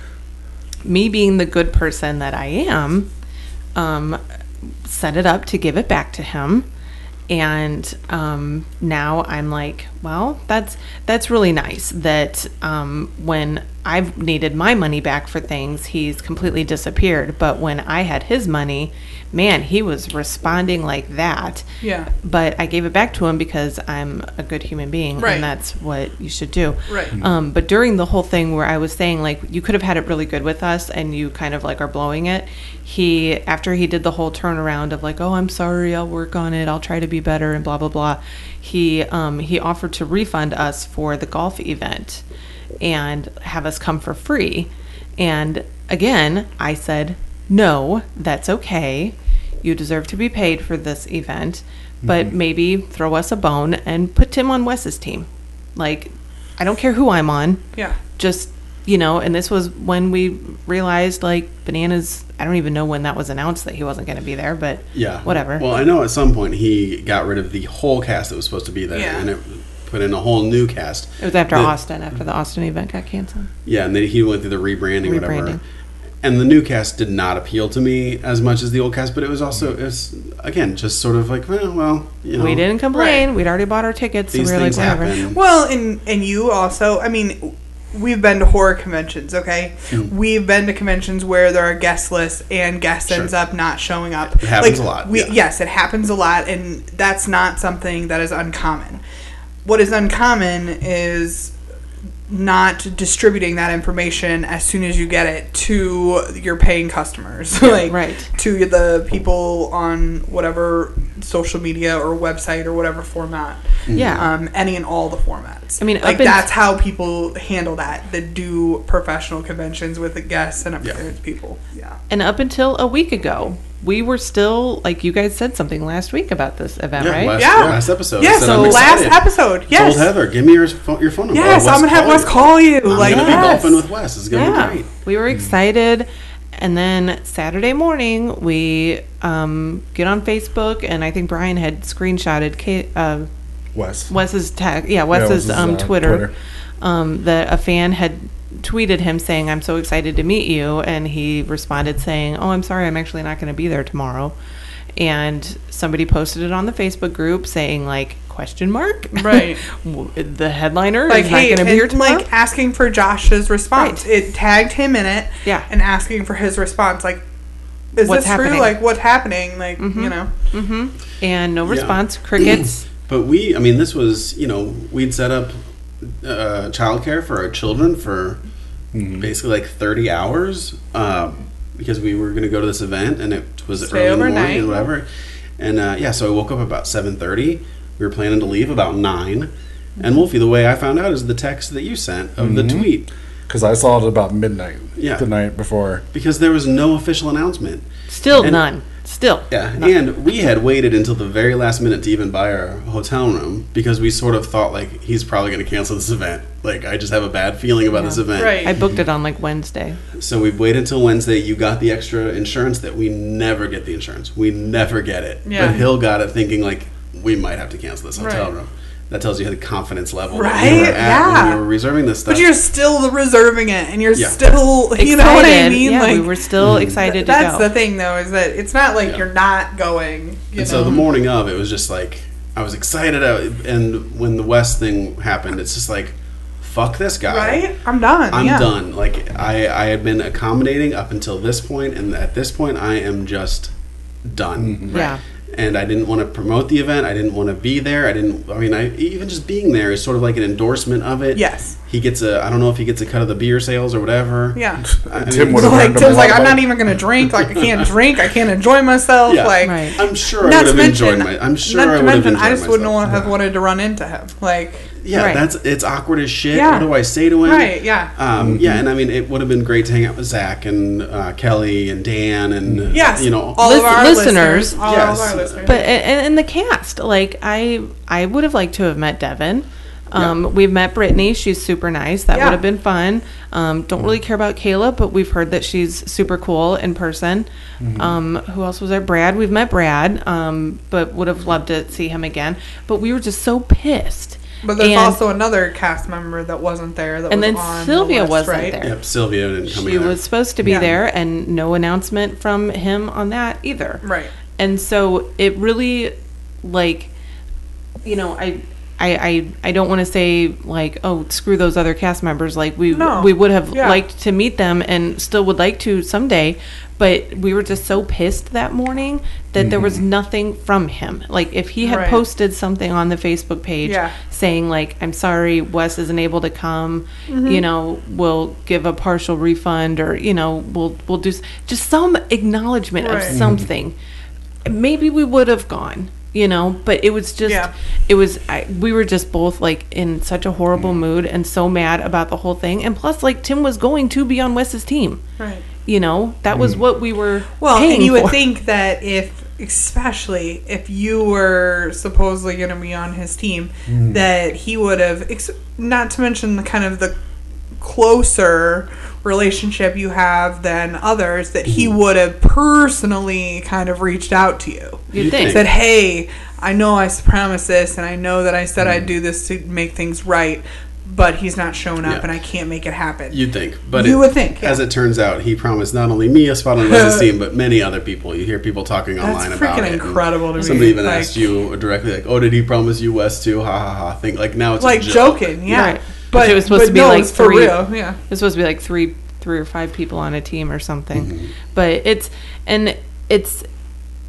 me being the good person that I am, um, set it up to give it back to him. and um, now I'm like, well, that's that's really nice. That um, when I've needed my money back for things, he's completely disappeared. But when I had his money, man, he was responding like that. Yeah. But I gave it back to him because I'm a good human being, Right. and that's what you should do. Right. Um, but during the whole thing where I was saying like you could have had it really good with us, and you kind of like are blowing it. He after he did the whole turnaround of like, oh, I'm sorry, I'll work on it, I'll try to be better, and blah blah blah. He um, he offered to refund us for the golf event and have us come for free. And again, I said, no, that's okay. You deserve to be paid for this event, but mm-hmm. maybe throw us a bone and put Tim on Wes's team. Like, I don't care who I'm on. Yeah. Just, you know, and this was when we realized, like, Bananas, I don't even know when that was announced that he wasn't going to be there, but Yeah. whatever. Well, I know at some point he got rid of the whole cast that was supposed to be there, Yeah. and it put in a whole new cast. it was after The- Austin, after the Austin event got canceled. Yeah, and then he went through the rebranding, Rebranding. whatever. And the new cast did not appeal to me as much as the old cast, but it was also it was again just sort of like, well, well you know, we didn't complain. Right. We'd already bought our tickets, so These we were like, things whatever. happen. Well, and and you also, I mean, we've been to horror conventions, okay? Mm. We've been to conventions where there are guest lists and guest Sure. ends up not showing up. It happens a lot, We, yeah. Yes, it happens a lot, and that's not something that is uncommon. What is uncommon is not distributing that information as soon as you get it to your paying customers *laughs* like right. to the people on whatever social media or website or whatever format Yeah. um, any and all the formats. I mean, like that's how people handle that. That do professional conventions with the guests and experienced people. Yeah, And up until a week ago, we were still like you guys said something last week about this event, Yeah, right? last, Yeah. last episode. I yes. said, So last episode, yes, Told Heather, give me your phone, your phone number. yes, I'll I'm gonna have Wes Wes call you. I'm like gonna yes. be golfing with Wes. It's gonna yeah, be great. we were excited. And then Saturday morning, we um, get on Facebook, and I think Brian had screenshotted K- uh, Wes. Wes's tag, yeah, Wes's, Wes's, um, uh, Twitter, Twitter. Um, that a fan had tweeted him saying, "I'm so excited to meet you," and he responded saying, "Oh, I'm sorry, I'm actually not going to be there tomorrow." And somebody posted it on the Facebook group saying, like, question mark, Right. *laughs* The headliner like is not going to be here tomorrow. like asking for Josh's response. Right. It tagged him in it. Yeah. and asking for his response. Like, is What's this true? Like, what's happening? Like, you know, and no Yeah. response. Crickets. *clears throat* But we, I mean, this was, you know, we'd set up uh, childcare for our children for basically like 30 hours um, because we were going to go to this event and it was Stay early in the morning and whatever. And uh, yeah, so I woke up about 7.30. We were planning to leave about 9. And Wolfie, the way I found out is the text that you sent of the tweet Because I saw it about midnight. Yeah. The night before. because there was no official announcement. Still And- none. Still. Yeah, and we had waited until the very last minute to even buy our hotel room because we sort of thought like he's probably going to cancel this event. Like I just have a bad feeling about this event. right? I booked it on like Wednesday. So we waited until Wednesday. You got the extra insurance that we never get the insurance. We never get it. Yeah. But Hill got it thinking like we might have to cancel this hotel Right. room. That tells you the confidence level that Right? we were at when Yeah. we were reserving this stuff. but you're still reserving it, and you're Yeah. still, *laughs* you Excited. know what I mean? Yeah, like, we were still mm-hmm. excited to that's go. the thing, though, is that it's not like Yeah. you're not going. You and know? so the morning of, it was just like I was excited. And when the Wes thing happened, it's just like, fuck this guy. right? I'm done. I'm yeah. done. Like I, I had been accommodating up until this point, and at this point, I am just done. Yeah. And I didn't want to promote the event. I didn't want to be there. I didn't. I mean, I even just being there is sort of like an endorsement of it. Yes. He gets a. I don't know if he gets a cut of the beer sales or whatever. Yeah. I Tim mean, would So have like earned him a Tim's lot like, of I'm not even gonna drink. Like I *laughs* can't drink. I can't enjoy myself. Yeah. Like Right. I'm sure I not would to have enjoyed my. I'm sure not I would have mention, enjoyed I just wouldn't myself. want have wanted to run into him. Like Yeah, Right. that's it's awkward as shit. Yeah. What do I say to him? Right, yeah. Um, Yeah, and I mean, it would have been great to hang out with Zach and uh, Kelly and Dan and yes, you know, all Lis- of our listeners. listeners, all Yes. of our listeners. But and, and the cast, like I, I would have liked to have met Devin. Um, We've met Brittany. She's super nice. That Yeah. would have been fun. Um, don't really care about Kayla, but we've heard that she's super cool in person. Um, who else was there? Brad. We've met Brad, um, but would have loved to see him again. But we were just so pissed. But there's And also another cast member that wasn't there. That And was then on the Sylvia list, wasn't right? there. Yep, Sylvia didn't come she either. was supposed to be Yeah. there, and no announcement from him on that either. Right. And so it really, like, you know, I. I, I, I don't want to say like oh screw those other cast members like we No. we would have Yeah. liked to meet them and still would like to someday but we were just so pissed that morning that there was nothing from him like if he had Right. posted something on the Facebook page Yeah. saying like I'm sorry Wes isn't able to come Mm-hmm. you know we'll give a partial refund or you know we'll we'll do s- just some acknowledgement Right. of something maybe we would have gone you know but it was just Yeah. it was I, we were just both like in such a horrible mood and so mad about the whole thing and plus like tim was going to be on wes's team Right. You know that was hmm. what we were Well, paying and you for. would think that if, especially if you were supposedly going to be on his team, hmm. that he would have, not to mention the kind of the closer relationship you have than others, that he hmm. would have personally kind of reached out to you. you'd think think. Said, hey, I know I promised this, and I know that I said I'd do this to make things right, but he's not showing up, Yeah. and I can't make it happen. You'd think, but You it- would think, yeah. As it turns out, he promised not only me a spot on Wes's *laughs* team, but many other people. You hear people talking That's online about freaking it. and incredible to me. Somebody even Like- asked you directly, like, "Oh, did he promise you Wes too?" Ha ha ha! Think like now it's a like joke. joking, yeah. Right. But Which it was supposed to be no, like it's for three- real, yeah. It's supposed to be like three, three or five people on a team or something. Mm-hmm. But it's and it's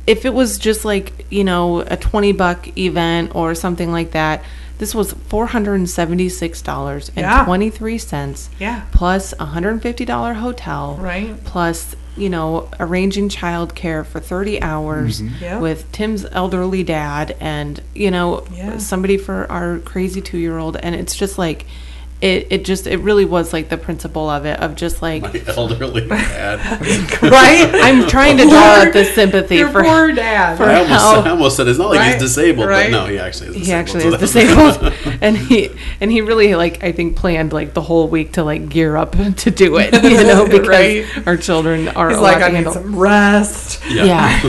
if it was just like you know a twenty buck event or something like that. This was four hundred and seventy six dollars and Yeah. twenty three cents. Yeah. Plus a hundred and fifty dollar hotel. Right. Plus you know arranging childcare for thirty hours mm-hmm. Yep. with Tim's elderly dad and you know Yeah. somebody for our crazy two year old and it's just like it, it just it really was like the principle of it of just like My elderly dad. *laughs* Right? I'm trying to draw out the sympathy Your for poor dad. I almost, how- I almost said it's not like Right, he's disabled, right. but no, he actually is. Disabled, he actually so is that's- disabled *laughs* and he and he really like i think planned like the whole week to like gear up *laughs* to do it you know because Right. our children are He's a like, lot I to need handle. some rest. yeah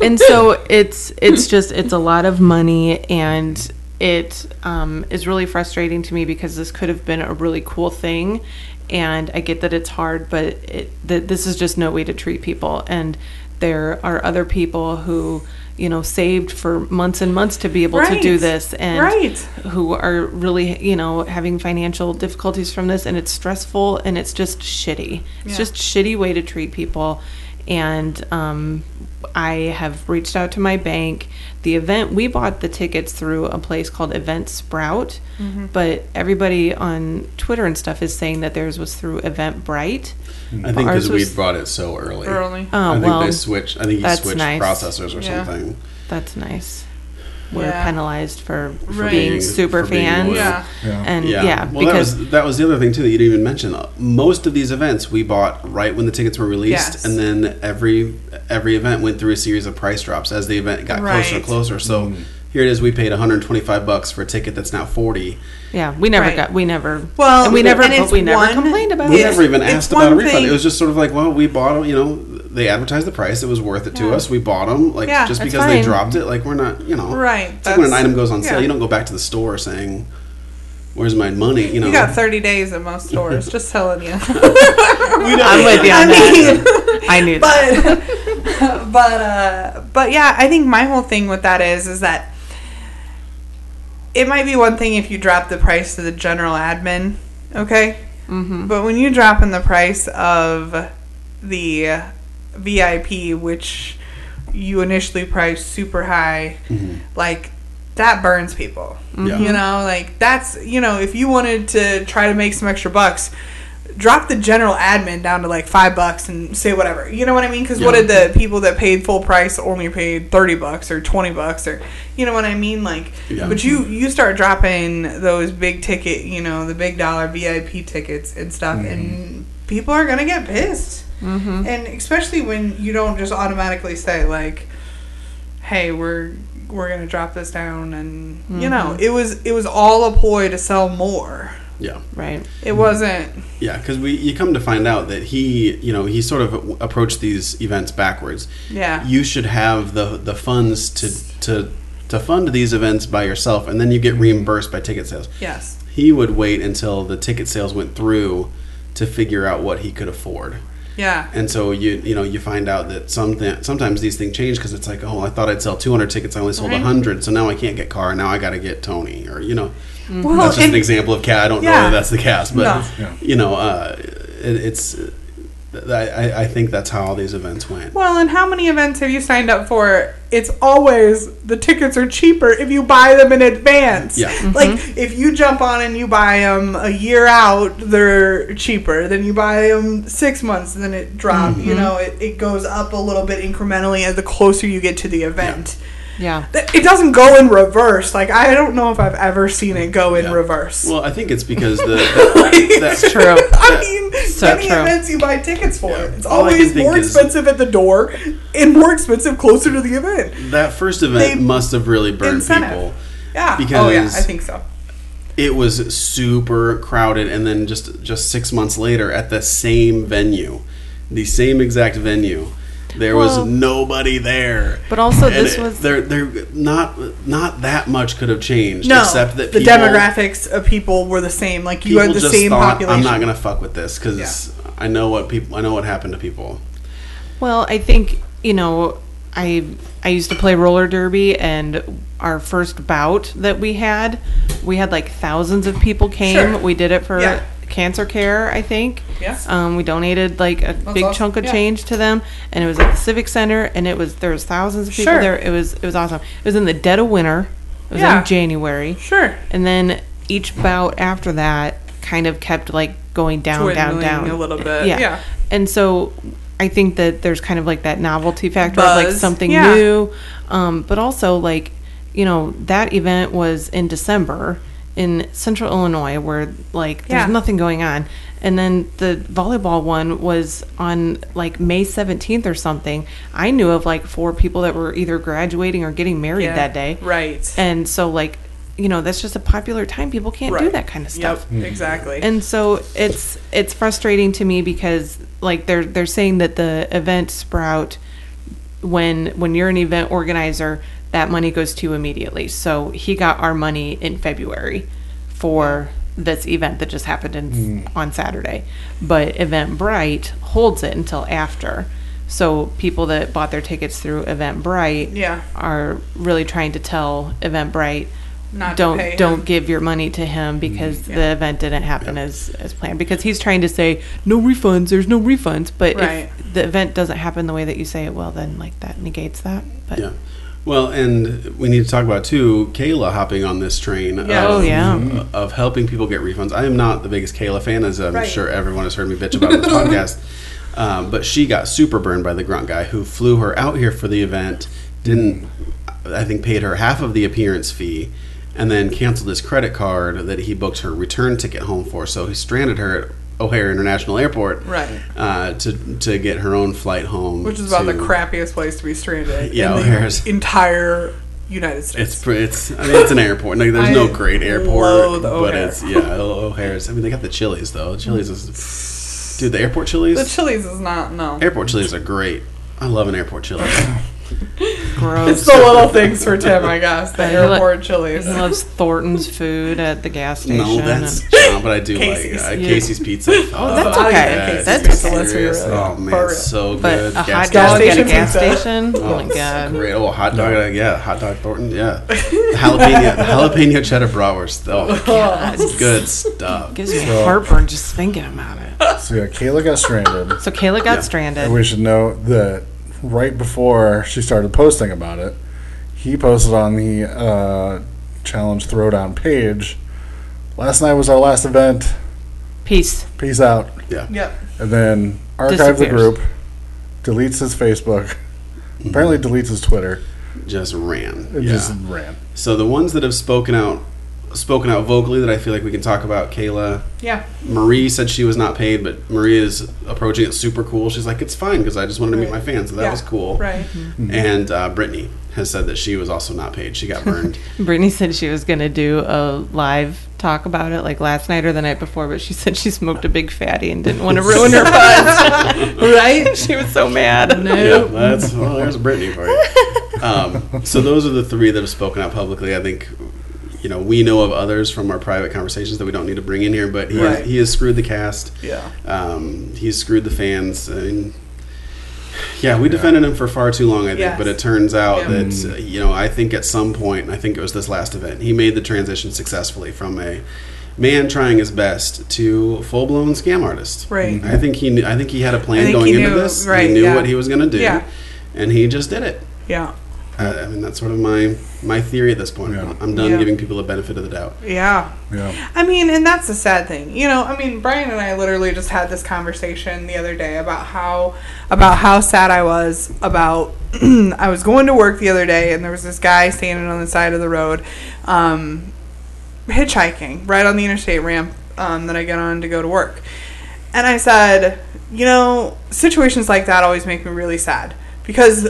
and so it's it's just it's a lot of money and it um, is really frustrating to me because this could have been a really cool thing and i get that it's hard but it th- this is just no way to treat people. And there are other people who you know saved for months and months to be able to do this and Right. who are really you know having financial difficulties from this and it's stressful and it's just shitty. It's just shitty way to treat people. And um, i have reached out to my bank the event we bought the tickets through a place called event sprout Mm-hmm. but everybody on twitter and stuff is saying that theirs was through eventbrite I think because we was- brought it so early. Early. oh I think well they switched. I think he switched nice. processors or Yeah. something. that's nice we're Yeah. penalized for, for Right. being Being- super for being fans loyal. Yeah. Yeah. and Yeah, yeah, well, because that was that was the other thing too that you didn't even mention. Most of these events we bought right when the tickets were released, Yes. and then every every event went through a series of price drops as the event got closer and closer. So mm-hmm. here it is, we paid 125 bucks for a ticket that's now 40. Yeah, we never Right. got. We never. Well, and we never. and but we never one- complained about We it. It's- never even asked about a refund. thing- It was just sort of like, well, we bought them. You know, they advertised the price; it was worth it to us. We bought them. Like Yeah, just because they dropped it, like we're not, you know, Right, It's like when an item goes on sale, yeah. you don't go back to the store saying, "Where's my money?" You know, You got 30 days at most stores, just telling you. *laughs* *laughs* We don't- I'm with you on I that. mean, *laughs* I knew that. but but uh but yeah i think my whole thing with that is is that it might be one thing if you drop the price to the general admin okay mm-hmm. but when you drop in the price of the vip which you initially priced super high mm-hmm. like that burns people. Yeah. you know like that's you know if you wanted to try to make some extra bucks drop the general admin down to like five bucks and say whatever. You know what i mean? Because what did the people that paid full price only paid 30 bucks or 20 bucks or you know what i mean? Like Yeah. but you you start dropping those big ticket you know the big dollar vip tickets and stuff mm-hmm. and people are gonna get pissed Mm-hmm. and especially when you don't just automatically say like hey we're we're gonna drop this down and you know it was it was all a ploy to sell more yeah. Right. it wasn't Yeah, because we you come to find out that he, you know, he sort of approached these events backwards. Yeah. you should have the the funds to to to fund these events by yourself, and then you get reimbursed by ticket sales. yes He would wait until the ticket sales went through to figure out what he could afford. Yeah. And so you you know you find out that something sometimes these things change because it's like oh I thought I'd sell 200 tickets I only sold Right. 100 so now I can't get car now I got to get Tony or you know Well, that's just and- an example of cast I don't know that that's the cast but No. Yeah. you know uh, it, it's I, I- I think that's how all these events went Well, and how many events have you signed up for? It's always the tickets are cheaper if you buy them in advance. Yeah. Mhm. Like if you jump on and you buy them a year out, they're cheaper. Then you buy them six months, and then it drops. Mm-hmm. You know, it, it goes up a little bit incrementally as the closer you get to the event. Yeah. Th- It doesn't go in reverse. Like I don't know if I've ever seen it go in Yeah. reverse. well I think it's because the, *laughs* the that's True. *laughs* I mean, So many true. events you buy tickets for. It's All always more expensive at the door and more expensive closer to the event. that first event They- must have really burned Incentive. people Yeah. Because oh yeah, Because- I think so. it was super crowded and then just just six months later at the same venue the same exact venue there was nobody there But also And this was- there there not not that much could have changed No, except that the people, demographics of people were the same. Like you had the same thought, population. i'm not gonna fuck with this because i know what people i know what happened to people Well, I think you know, I I used to play roller derby, and our first bout that we had, we had like thousands of people came. Sure. We did it for Yeah. Cancer care, I think. Yes. Um, we donated like a big awesome. chunk of Yeah. change to them, and it was at the civic center, and it was there was thousands of people Sure. there. It was it was awesome. It was in the dead of winter. It was Yeah. in January. Sure. And then each bout after that kind of kept like going down, down, Dwindling down a little bit, Yeah. yeah. And so I think that there's kind of like that novelty factor of like Buzz, something yeah. new. Um, but also like, you know, that event was in December in central Illinois where like there's Yeah. nothing going on. And then the volleyball one was on like May 17th or something. I knew of like four people that were either graduating or getting married Yeah. that day. Right. And so like, you know, that's just a popular time. People can't do that kind of stuff. Yep. Exactly. And so it's it's frustrating to me because like they're they're saying that the event sprout when when you're an event organizer that money goes to immediately. So he got our money in February for this event that just happened in, mm. on Saturday. But Eventbrite holds it until after. So people that bought their tickets through Eventbrite Yeah. are really trying to tell Eventbrite Not don't pay don't him. give your money to him mm. because Yeah. the event didn't happen as as planned because he's trying to say no refunds there's no refunds but Right. if the event doesn't happen the way that you say it will then like that negates that but yeah well and we need to talk about too kayla hopping on this train Yeah. of, Oh, yeah. of helping people get refunds i am not the biggest kayla fan as i'm Right. sure everyone has heard me bitch about on this *laughs* podcast um, but she got super burned by the grunt guy who flew her out here for the event didn't i think paid her half of the appearance fee and then canceled his credit card that he booked her return ticket home for so he stranded her at o'hare international airport Right. uh, to, to get her own flight home Which is about the crappiest place to be stranded *laughs* Yeah, in O'Hare's- the entire United States. It's it's I mean it's an airport. Like there's *laughs* no great airport, but O'Hare. it's yeah O'Hare's. I mean they got the Chili's though. Chili's is dude the airport Chili's. the Chili's is not no. airport Chili's are great. I love an airport Chili. *laughs* gross It's the little things for Tim, I guess. The Yeah, you let- airport Chili's. he loves Thornton's food at the gas station no, that's and- John, but I do Casey's. like uh, Yeah. Casey's Pizza. Oh, that's okay. the Casey's That's pizza, let's serious. Oh man, real. it's so but good. a hot Gas dog at a gas station oh, my god Great. Oh, hot dog. uh, Yeah, hot dog Thornton. Yeah, the jalapeno, the *laughs* jalapeno cheddar bratwurst. Oh, God, good stuff. gives me So- heartburn just thinking about it So yeah, Kayla got stranded. so Kayla got Yeah. stranded And we should note that right before she started posting about it, he posted on the uh, challenge throwdown page. Last night was our last event. peace Peace out. Yeah. Yep. And then archive the group, deletes his Facebook, apparently deletes his Twitter, Just ran. and Mm-hmm. yeah. just ran. So the ones that have spoken out, spoken out vocally that I feel like we can talk about, Kayla. Yeah. Marie said she was not paid, but Marie is approaching it super cool. She's like, it's fine because I just wanted to meet my Right. fans, so that Yeah. was cool. Right. And uh, Brittany has said that she was also not paid. She got *laughs* burned. Brittany said she was going to do a live talk about it like last night or the night before, but she said she smoked a big fatty and didn't want to ruin her *laughs* buzz. right? She was so mad. yeah, that's well. There's Brittany for you. *laughs* Um, so those are the three that have spoken out publicly. I think you know, we know of others from our private conversations that we don't need to bring in here, but he, Right. he has screwed the cast. Yeah. Um, he's screwed the fans. I mean, yeah, we defended him for far too long, I think. Yes. But it turns out Yeah. that uh, you know, I think at some point, I think it was this last event, he made the transition successfully from a man trying his best to full blown scam artist. Right. I think he, knew, I think he had a plan going he into knew- this. right, he knew yeah. what he was going to do, Yeah. and he just did it. Yeah. Uh, I mean, that's sort of my my theory at this point. Yeah. I'm done Yeah. giving people the benefit of the doubt. Yeah. Yeah. I mean, and that's the sad thing. You know, I mean, Brian and I literally just had this conversation the other day about how about how sad I was about *clears throat* I was going to work the other day and there was this guy standing on the side of the road um, hitchhiking right on the interstate ramp um, that I get on to go to work. And I said, you know, situations like that always make me really sad because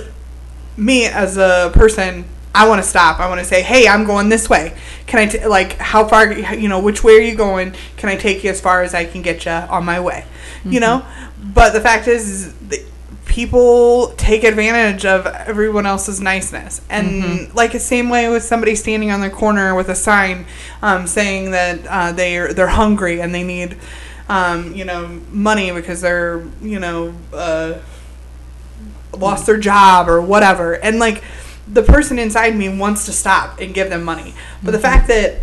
me as a person i want to stop. I want to say hey i'm going this way. Can i t- like how far you know which way are you going? Can i take you as far as i can get you on my way? You know? But the fact is, is people take advantage of everyone else's niceness. And like the same way with somebody standing on the corner with a sign um, saying that uh, they're they're hungry and they need um, you know money because they're you know uh, lost their job or whatever. And like the person inside me wants to stop and give them money. But the mm-hmm. fact that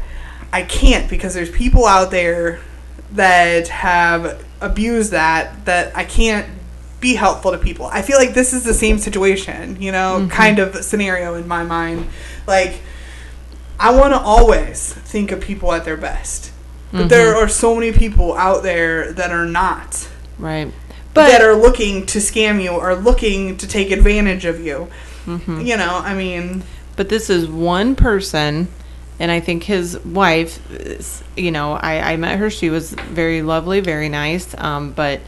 i can't because there's people out there that have abused that that i can't be helpful to people. I feel like this is the same situation you know mm-hmm. kind of scenario in my mind. Like i want to always think of people at their best. But there mm-hmm. are so many people out there that are not. Right. That are looking to scam you or looking to take advantage of you. You know, I mean, But this is one person, and I think his wife, is, you know, I, I met her. She was very lovely, very nice. Um, but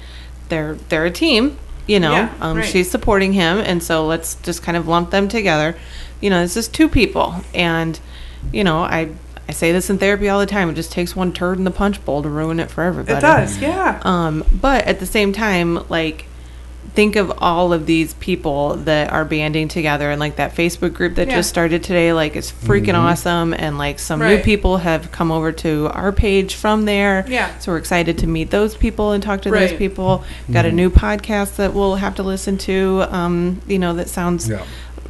they're they're a team, you know. Yeah, um, right. She's supporting him, and so let's just kind of lump them together. You know, this is two people, and you know, I I say this in therapy all the time. It just takes one turd in the punch bowl to ruin it for everybody. it does, yeah. Um, but at the same time, like, think of all of these people that are banding together and like that Facebook group that Yeah. just started today. Like, it's freaking awesome. And like, some new people have come over to our page from there. Yeah. So we're excited to meet those people and talk to those Right. people. Got a new podcast that we'll have to listen to. Um, you know, that sounds Yeah.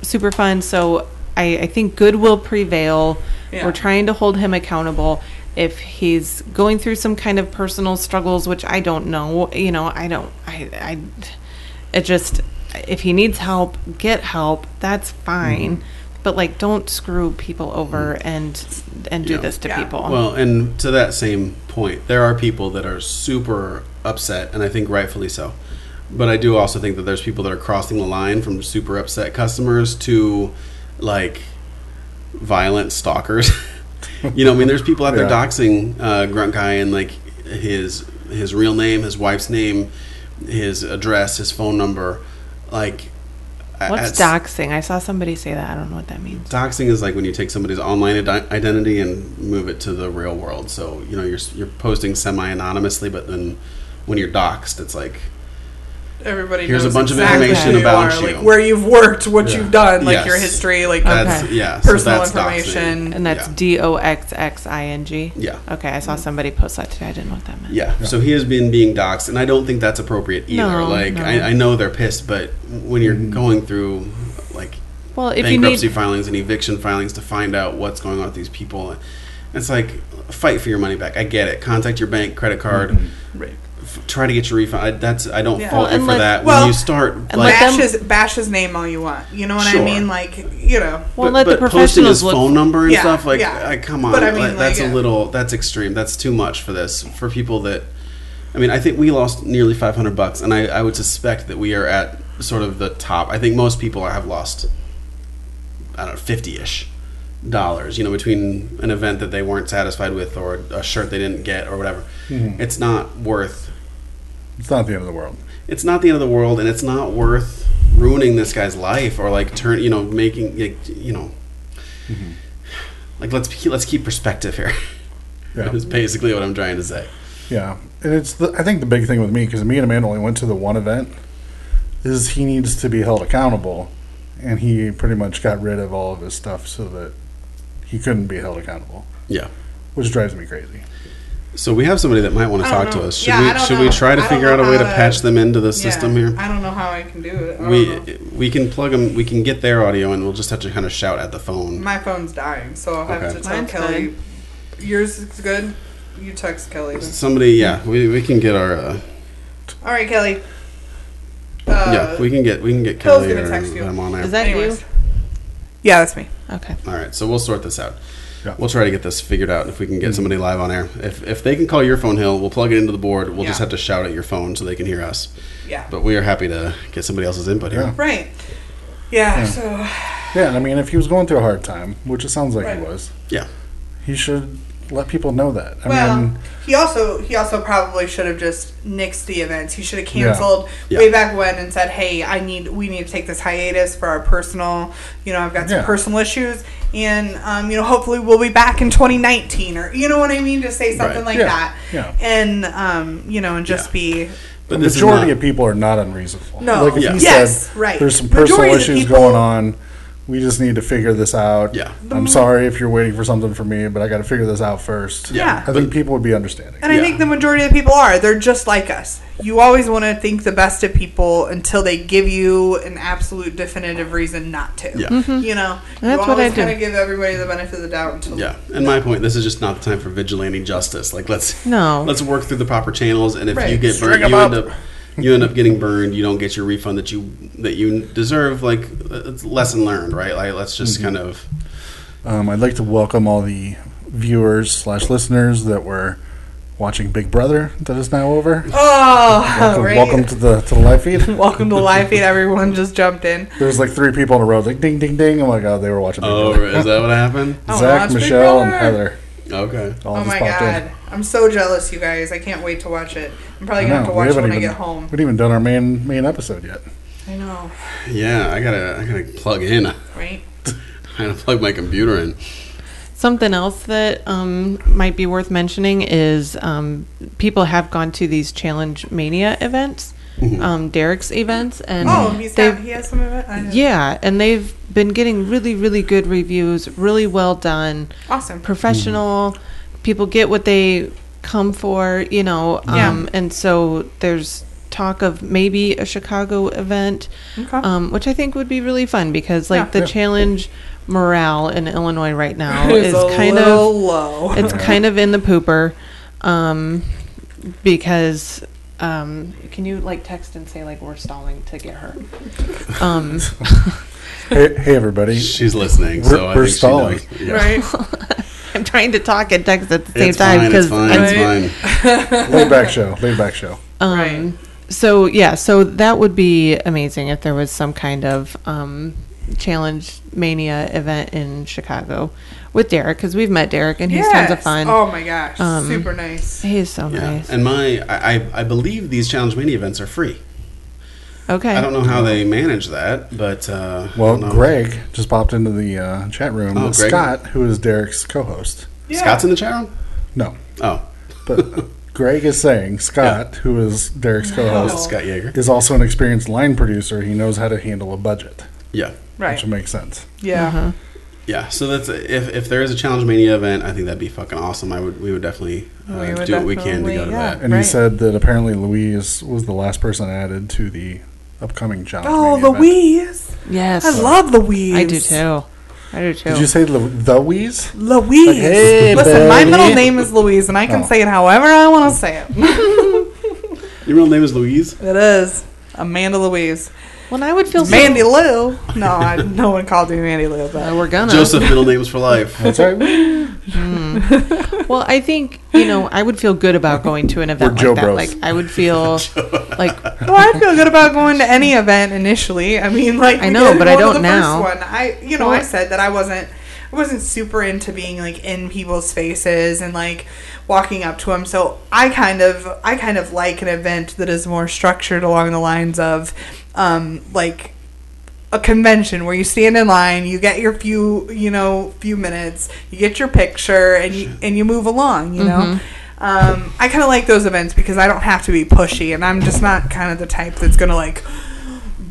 super fun. So I, I think good will prevail. Yeah. We're trying to hold him accountable. If he's going through some kind of personal struggles, which I don't know, you know, I don't, I, I, it just, if he needs help, get help. That's fine. Mm-hmm. But like, don't screw people over mm-hmm. and and do Yeah. this to Yeah. people. Well, and to that same point, there are people that are super upset, and I think rightfully so. But I do also think that there's people that are crossing the line from super upset customers to like violent stalkers. *laughs* you know, I mean, there's people out there Yeah. doxing uh, Grunt Guy and like his his real name, his wife's name, his address, his phone number. Like, What's at- doxing? I saw somebody say that. I don't know what that means. Doxing is like when you take somebody's online ide- identity and move it to the real world. So you know you're you're posting semi anonymously, but then when you're doxed, it's like Everybody Here's a knows bunch of exactly information who you about are, you. like where you've worked, what Yeah. you've done, like Yes. your history, like that's Okay. yeah, so personal that's doxing. information. And that's Yeah. D O X X I N G. Yeah. Okay, I saw somebody post that today. I didn't know what that meant. Yeah. So he has been being doxed, and I don't think that's appropriate either. No, like no. I, I know they're pissed, but when you're mm-hmm. going through like Well, if you bankruptcy need, filings and eviction filings to find out what's going on with these people, it's like fight for your money back. I get it. Contact your bank, credit card. Mm-hmm. Right. F- try to get your refund. I, that's I don't Yeah. fault Well, you and for let- that. well, when you start and like let bash them- his bash his name all you want. You know what Sure. I mean? Like you know. well, but, let the but posting his look. phone number and Yeah, stuff like yeah. I, come on But I mean, like, that's like, a yeah. little that's extreme that's too much for this for people that i mean i think we lost nearly 500 bucks and i, I would suspect that we are at sort of the top i think most people have lost i don't know 50ish dollars you know between an event that they weren't satisfied with or a shirt they didn't get or whatever hmm. it's not worth It's not the end of the world. it's not the end of the world and it's not worth ruining this guy's life or like turn you know making like, you know mm-hmm. like let's keep, let's keep perspective here Yeah. *laughs* is basically what i'm trying to say Yeah, and it's the, I think the big thing with me because me and Amanda only went to the one event is he needs to be held accountable, and he pretty much got rid of all of his stuff so that he couldn't be held accountable, Yeah. which drives me crazy. So we have somebody that might want to I don't talk to us. Should Yeah, we don't should we try to figure out a way to to- patch them into the Yeah, system here? I don't know how I can do it. We know. we can plug them. We can get their audio, and we'll just have to kind of shout at the phone. My phone's dying, so I'll have Okay. to tell Mine's Kelly. Yours is good. You text Kelly. Somebody, yeah, we, we can get our uh, All right, Kelly. Uh, yeah, we can get we can get Phil's Kelly gonna or text you. them on there. Is that anyways. Yeah, that's me. Okay. All right, so we'll sort this out. Yeah. We'll try to get this figured out if we can get somebody live on air. If if they can call your phone, Hill, we'll plug it into the board. We'll just have to shout at your phone so they can hear us. Yeah. But we are happy to get somebody else's input here. Yeah. Right. Yeah. So *sighs* Yeah, and I mean, if he was going through a hard time, which it sounds like Right. he was, Yeah. he should let people know that. I well, mean, he also he also probably should have just nixed the events. He should have canceled Yeah. way back when and said, "Hey, I need we need to take this hiatus for our personal. You know, I've got some Yeah. personal issues, and um, you know, hopefully we'll be back in 2019, or you know what I mean. to say something Right. like Yeah. that, Yeah. and um, you know, and just Yeah. be But the majority not- of people are not unreasonable. No. Like if Yeah. he Yes, said, right. there's some personal Majority of the issues people- going on. We just need to figure this out. Yeah. I'm sorry if you're waiting for something from me, but I got to figure this out first. Yeah. I think people would be understanding. And I Yeah. think the majority of people are. They're just like us. You always want to think the best of people until they give you an absolute definitive reason not to. Yeah. Mm-hmm. You know, That's you what always I do. kind of give everybody the benefit of the doubt until Yeah, and my point: this is just not the time for vigilante justice. Like let's No. let's work through the proper channels, and if you get String burned, 'em you up. end up you end up getting burned. You don't get your refund that you that you deserve. Like it's lesson learned, right? Like let's just Mm-hmm. kind of Um, I'd like to welcome all the viewers slash listeners that were watching Big Brother that is now over. *laughs* Oh, Welcome, right. welcome to the to the live feed. *laughs* Welcome to the live feed. Everyone just jumped in. *laughs* There's like three people in a row, like ding ding ding. Oh my god, they were watching Big oh, Brother. is that what happened? Oh, Zach, Michelle, and Heather. Okay, All Oh just my popped god, in. I'm so jealous, you guys. I can't wait to watch it. I'm probably gonna have to watch it haven't when I get home. We haven't even done our main main episode yet. I know, yeah, I gotta I gotta plug in. Right. *laughs* I gotta plug my computer in. Something else that um, might be worth mentioning is um, people have gone to these Challenge Mania events, um, Derek's events, and Oh, he's they've- got, he has some of it. I know. yeah, and they've been getting really, really good reviews, really well done, awesome. professional. People get what they come for, you know, Yeah. um, and so there's talk of maybe a Chicago event, Okay. um, which I think would be really fun because like Yeah. the Yeah. challenge morale in Illinois right now *laughs* It's is a kind of low. *laughs* it's kind of in the pooper um, because um, can you like text and say like we're stalling to get her um, *laughs* Hey, hey everybody. She's listening, We're- so we're think stalling. she knows. Yeah. right? *laughs* i'm trying to talk and text at the same It's time fine. It's because fine. I'm It's fine. *laughs* laid back show. Laid back show. Um, Right. So yeah, so that would be amazing if there was some kind of um, challenge mania event in Chicago with Derek because we've met Derek and he's tons of Yes. fun. Oh my gosh, Um, super nice. He's so Yeah, nice. and my I, I I believe these challenge Mania events are free. Okay. I don't know how they manage that, but uh, Well. Greg just popped into the uh, chat room Oh, with Greg. Scott, who is Derek's co-host. Yeah. Scott's in the chat room. No, Oh, but *laughs* Greg is saying Scott, who is Derek's Oh. co-host, Scott Yeager. is also an experienced line producer. He knows how to handle a budget, Yeah, Right. which makes sense. Yeah. Uh-huh. yeah. So that's if if there is a challenge mania event, I think that'd be fucking awesome. I would we would definitely uh, We would do what we can to go to yeah. that. And he said that apparently Louise was the last person added to the upcoming challenge. Oh, Mania event. Louise. Yes. I love Louise. I do too. I do too. Did you say Lu- the Louise? Louise. Like, hey, Listen, my middle name is Louise, and I can Oh. say it however I want to say it. *laughs* Your real name is Louise. it is Amanda Louise. Well, I would feel so. Mandy Lou. No, I, no one called me Mandy Lou, Uh, but we're gonna. Joseph middle names for life. That's right. Well, I think you know I would feel good about going to an event Joe like that. Bros. Like I would feel *laughs* like well, I feel good about going to any event initially. I mean, like I know, but I going don't the now. First one, I you know I said that I wasn't. I wasn't super into being like in people's faces and like walking up to them. So I kind of I kind of like an event that is more structured along the lines of um, like a convention where you stand in line, you get your few, you know, few minutes, you get your picture, and you and you move along. You know, um, I kind of like those events because I don't have to be pushy, and I'm just not kind of the type that's gonna like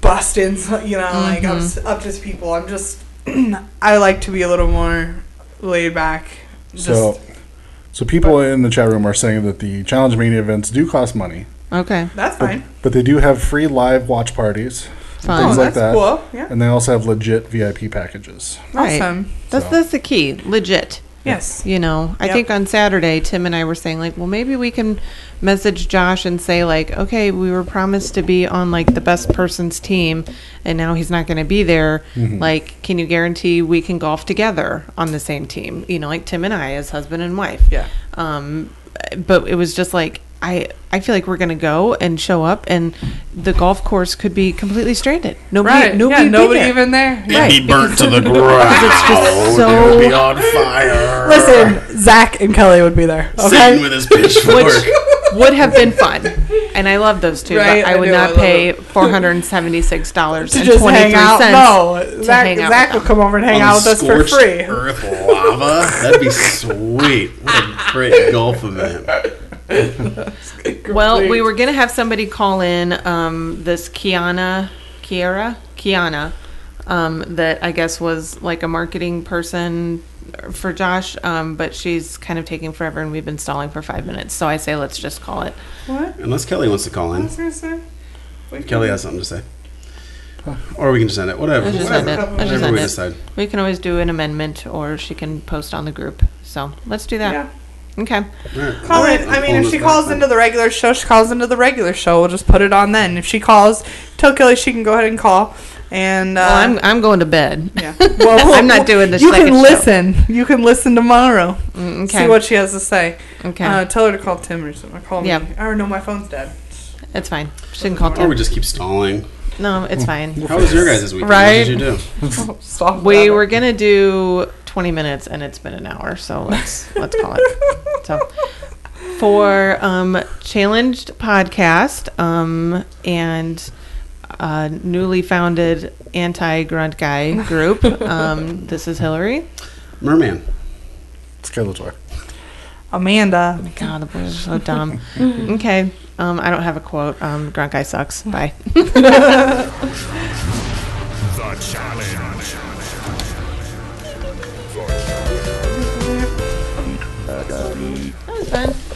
bust in, you know, like up, up to people. I'm just *clears throat* I like to be a little more laid back. Just, So, so people in the chat room are saying that the challenge mania events do cost money, Okay. that's fine. but they do have free live watch parties, Fun. things oh, like that's that, cool. Yeah. and they also have legit VIP packages. Right. Awesome. That's So- that's the key. Legit. Yes. You know, I Yep. think on Saturday, Tim and I were saying like, well, maybe we can message Josh and say like, okay, we were promised to be on like the best person's team, and now he's not going to be there. Like, can you guarantee we can golf together on the same team? You know, like Tim and I as husband and wife. Yeah. Um, but it was just like I I feel like we're gonna go and show up, and the golf course could be completely stranded. Nobody, Right. nobody, yeah. Nobody there. even there. It'd Right, be burnt to the *laughs* ground. it's just so- It would be on fire. Listen, Zach and Kelly would be there. Satan Okay. with his pitchfork. which would have been fun, and I love those two. Right, but I I would I not love pay four hundred and seventy six dollars To and just hang three out. cents. No, Zach, hang out Zach with will come over and hang On out with us for free. Earth lava. That'd be sweet. What a great golf event. *laughs* Well, we were gonna have somebody call in um, this Kiana, Kiara, Kiana, um, that I guess was like a marketing person for Josh, um, but she's kind of taking forever, and we've been stalling for five minutes. So I say let's just call it. What? Unless Kelly wants to call I in. was gonna say. We Kelly can- has something to say. Or we can just end it. Whatever. Let's just Whatever, end it. Let's just Whatever end we it. decide. We can always do an amendment, or she can post on the group. So let's do that. Yeah. Okay. All right. Call All right. I'm mean, if she calls into the regular show, she calls into the regular show. We'll just put it on then. If she calls, tell Kelly she can go ahead and call. And uh, Well, I'm I'm going to bed. yeah. *laughs* Well, I'm not doing this. You second can show. listen. You can listen tomorrow. Mm, See what she has to say. Okay. Uh, tell her to call Tim or something. Or call Yeah. me. Or no, my phone's dead. it's fine. She can call Or we just keep stalling. No, it's fine. How was your guys' weekend? Right? What did you do? *laughs* Stop. We were gonna do 20 minutes, and it's been an hour. So *laughs* let's let's call it. So for um, challenged podcast um, and uh, newly founded anti grunt guy group. *laughs* Um, this is Hillary. Merman. It's Caleb's wife. Amanda. God, the boys are so dumb. *laughs* okay. Um, I don't have a quote. Um, grunt guy sucks. Bye. The challenge. Fun.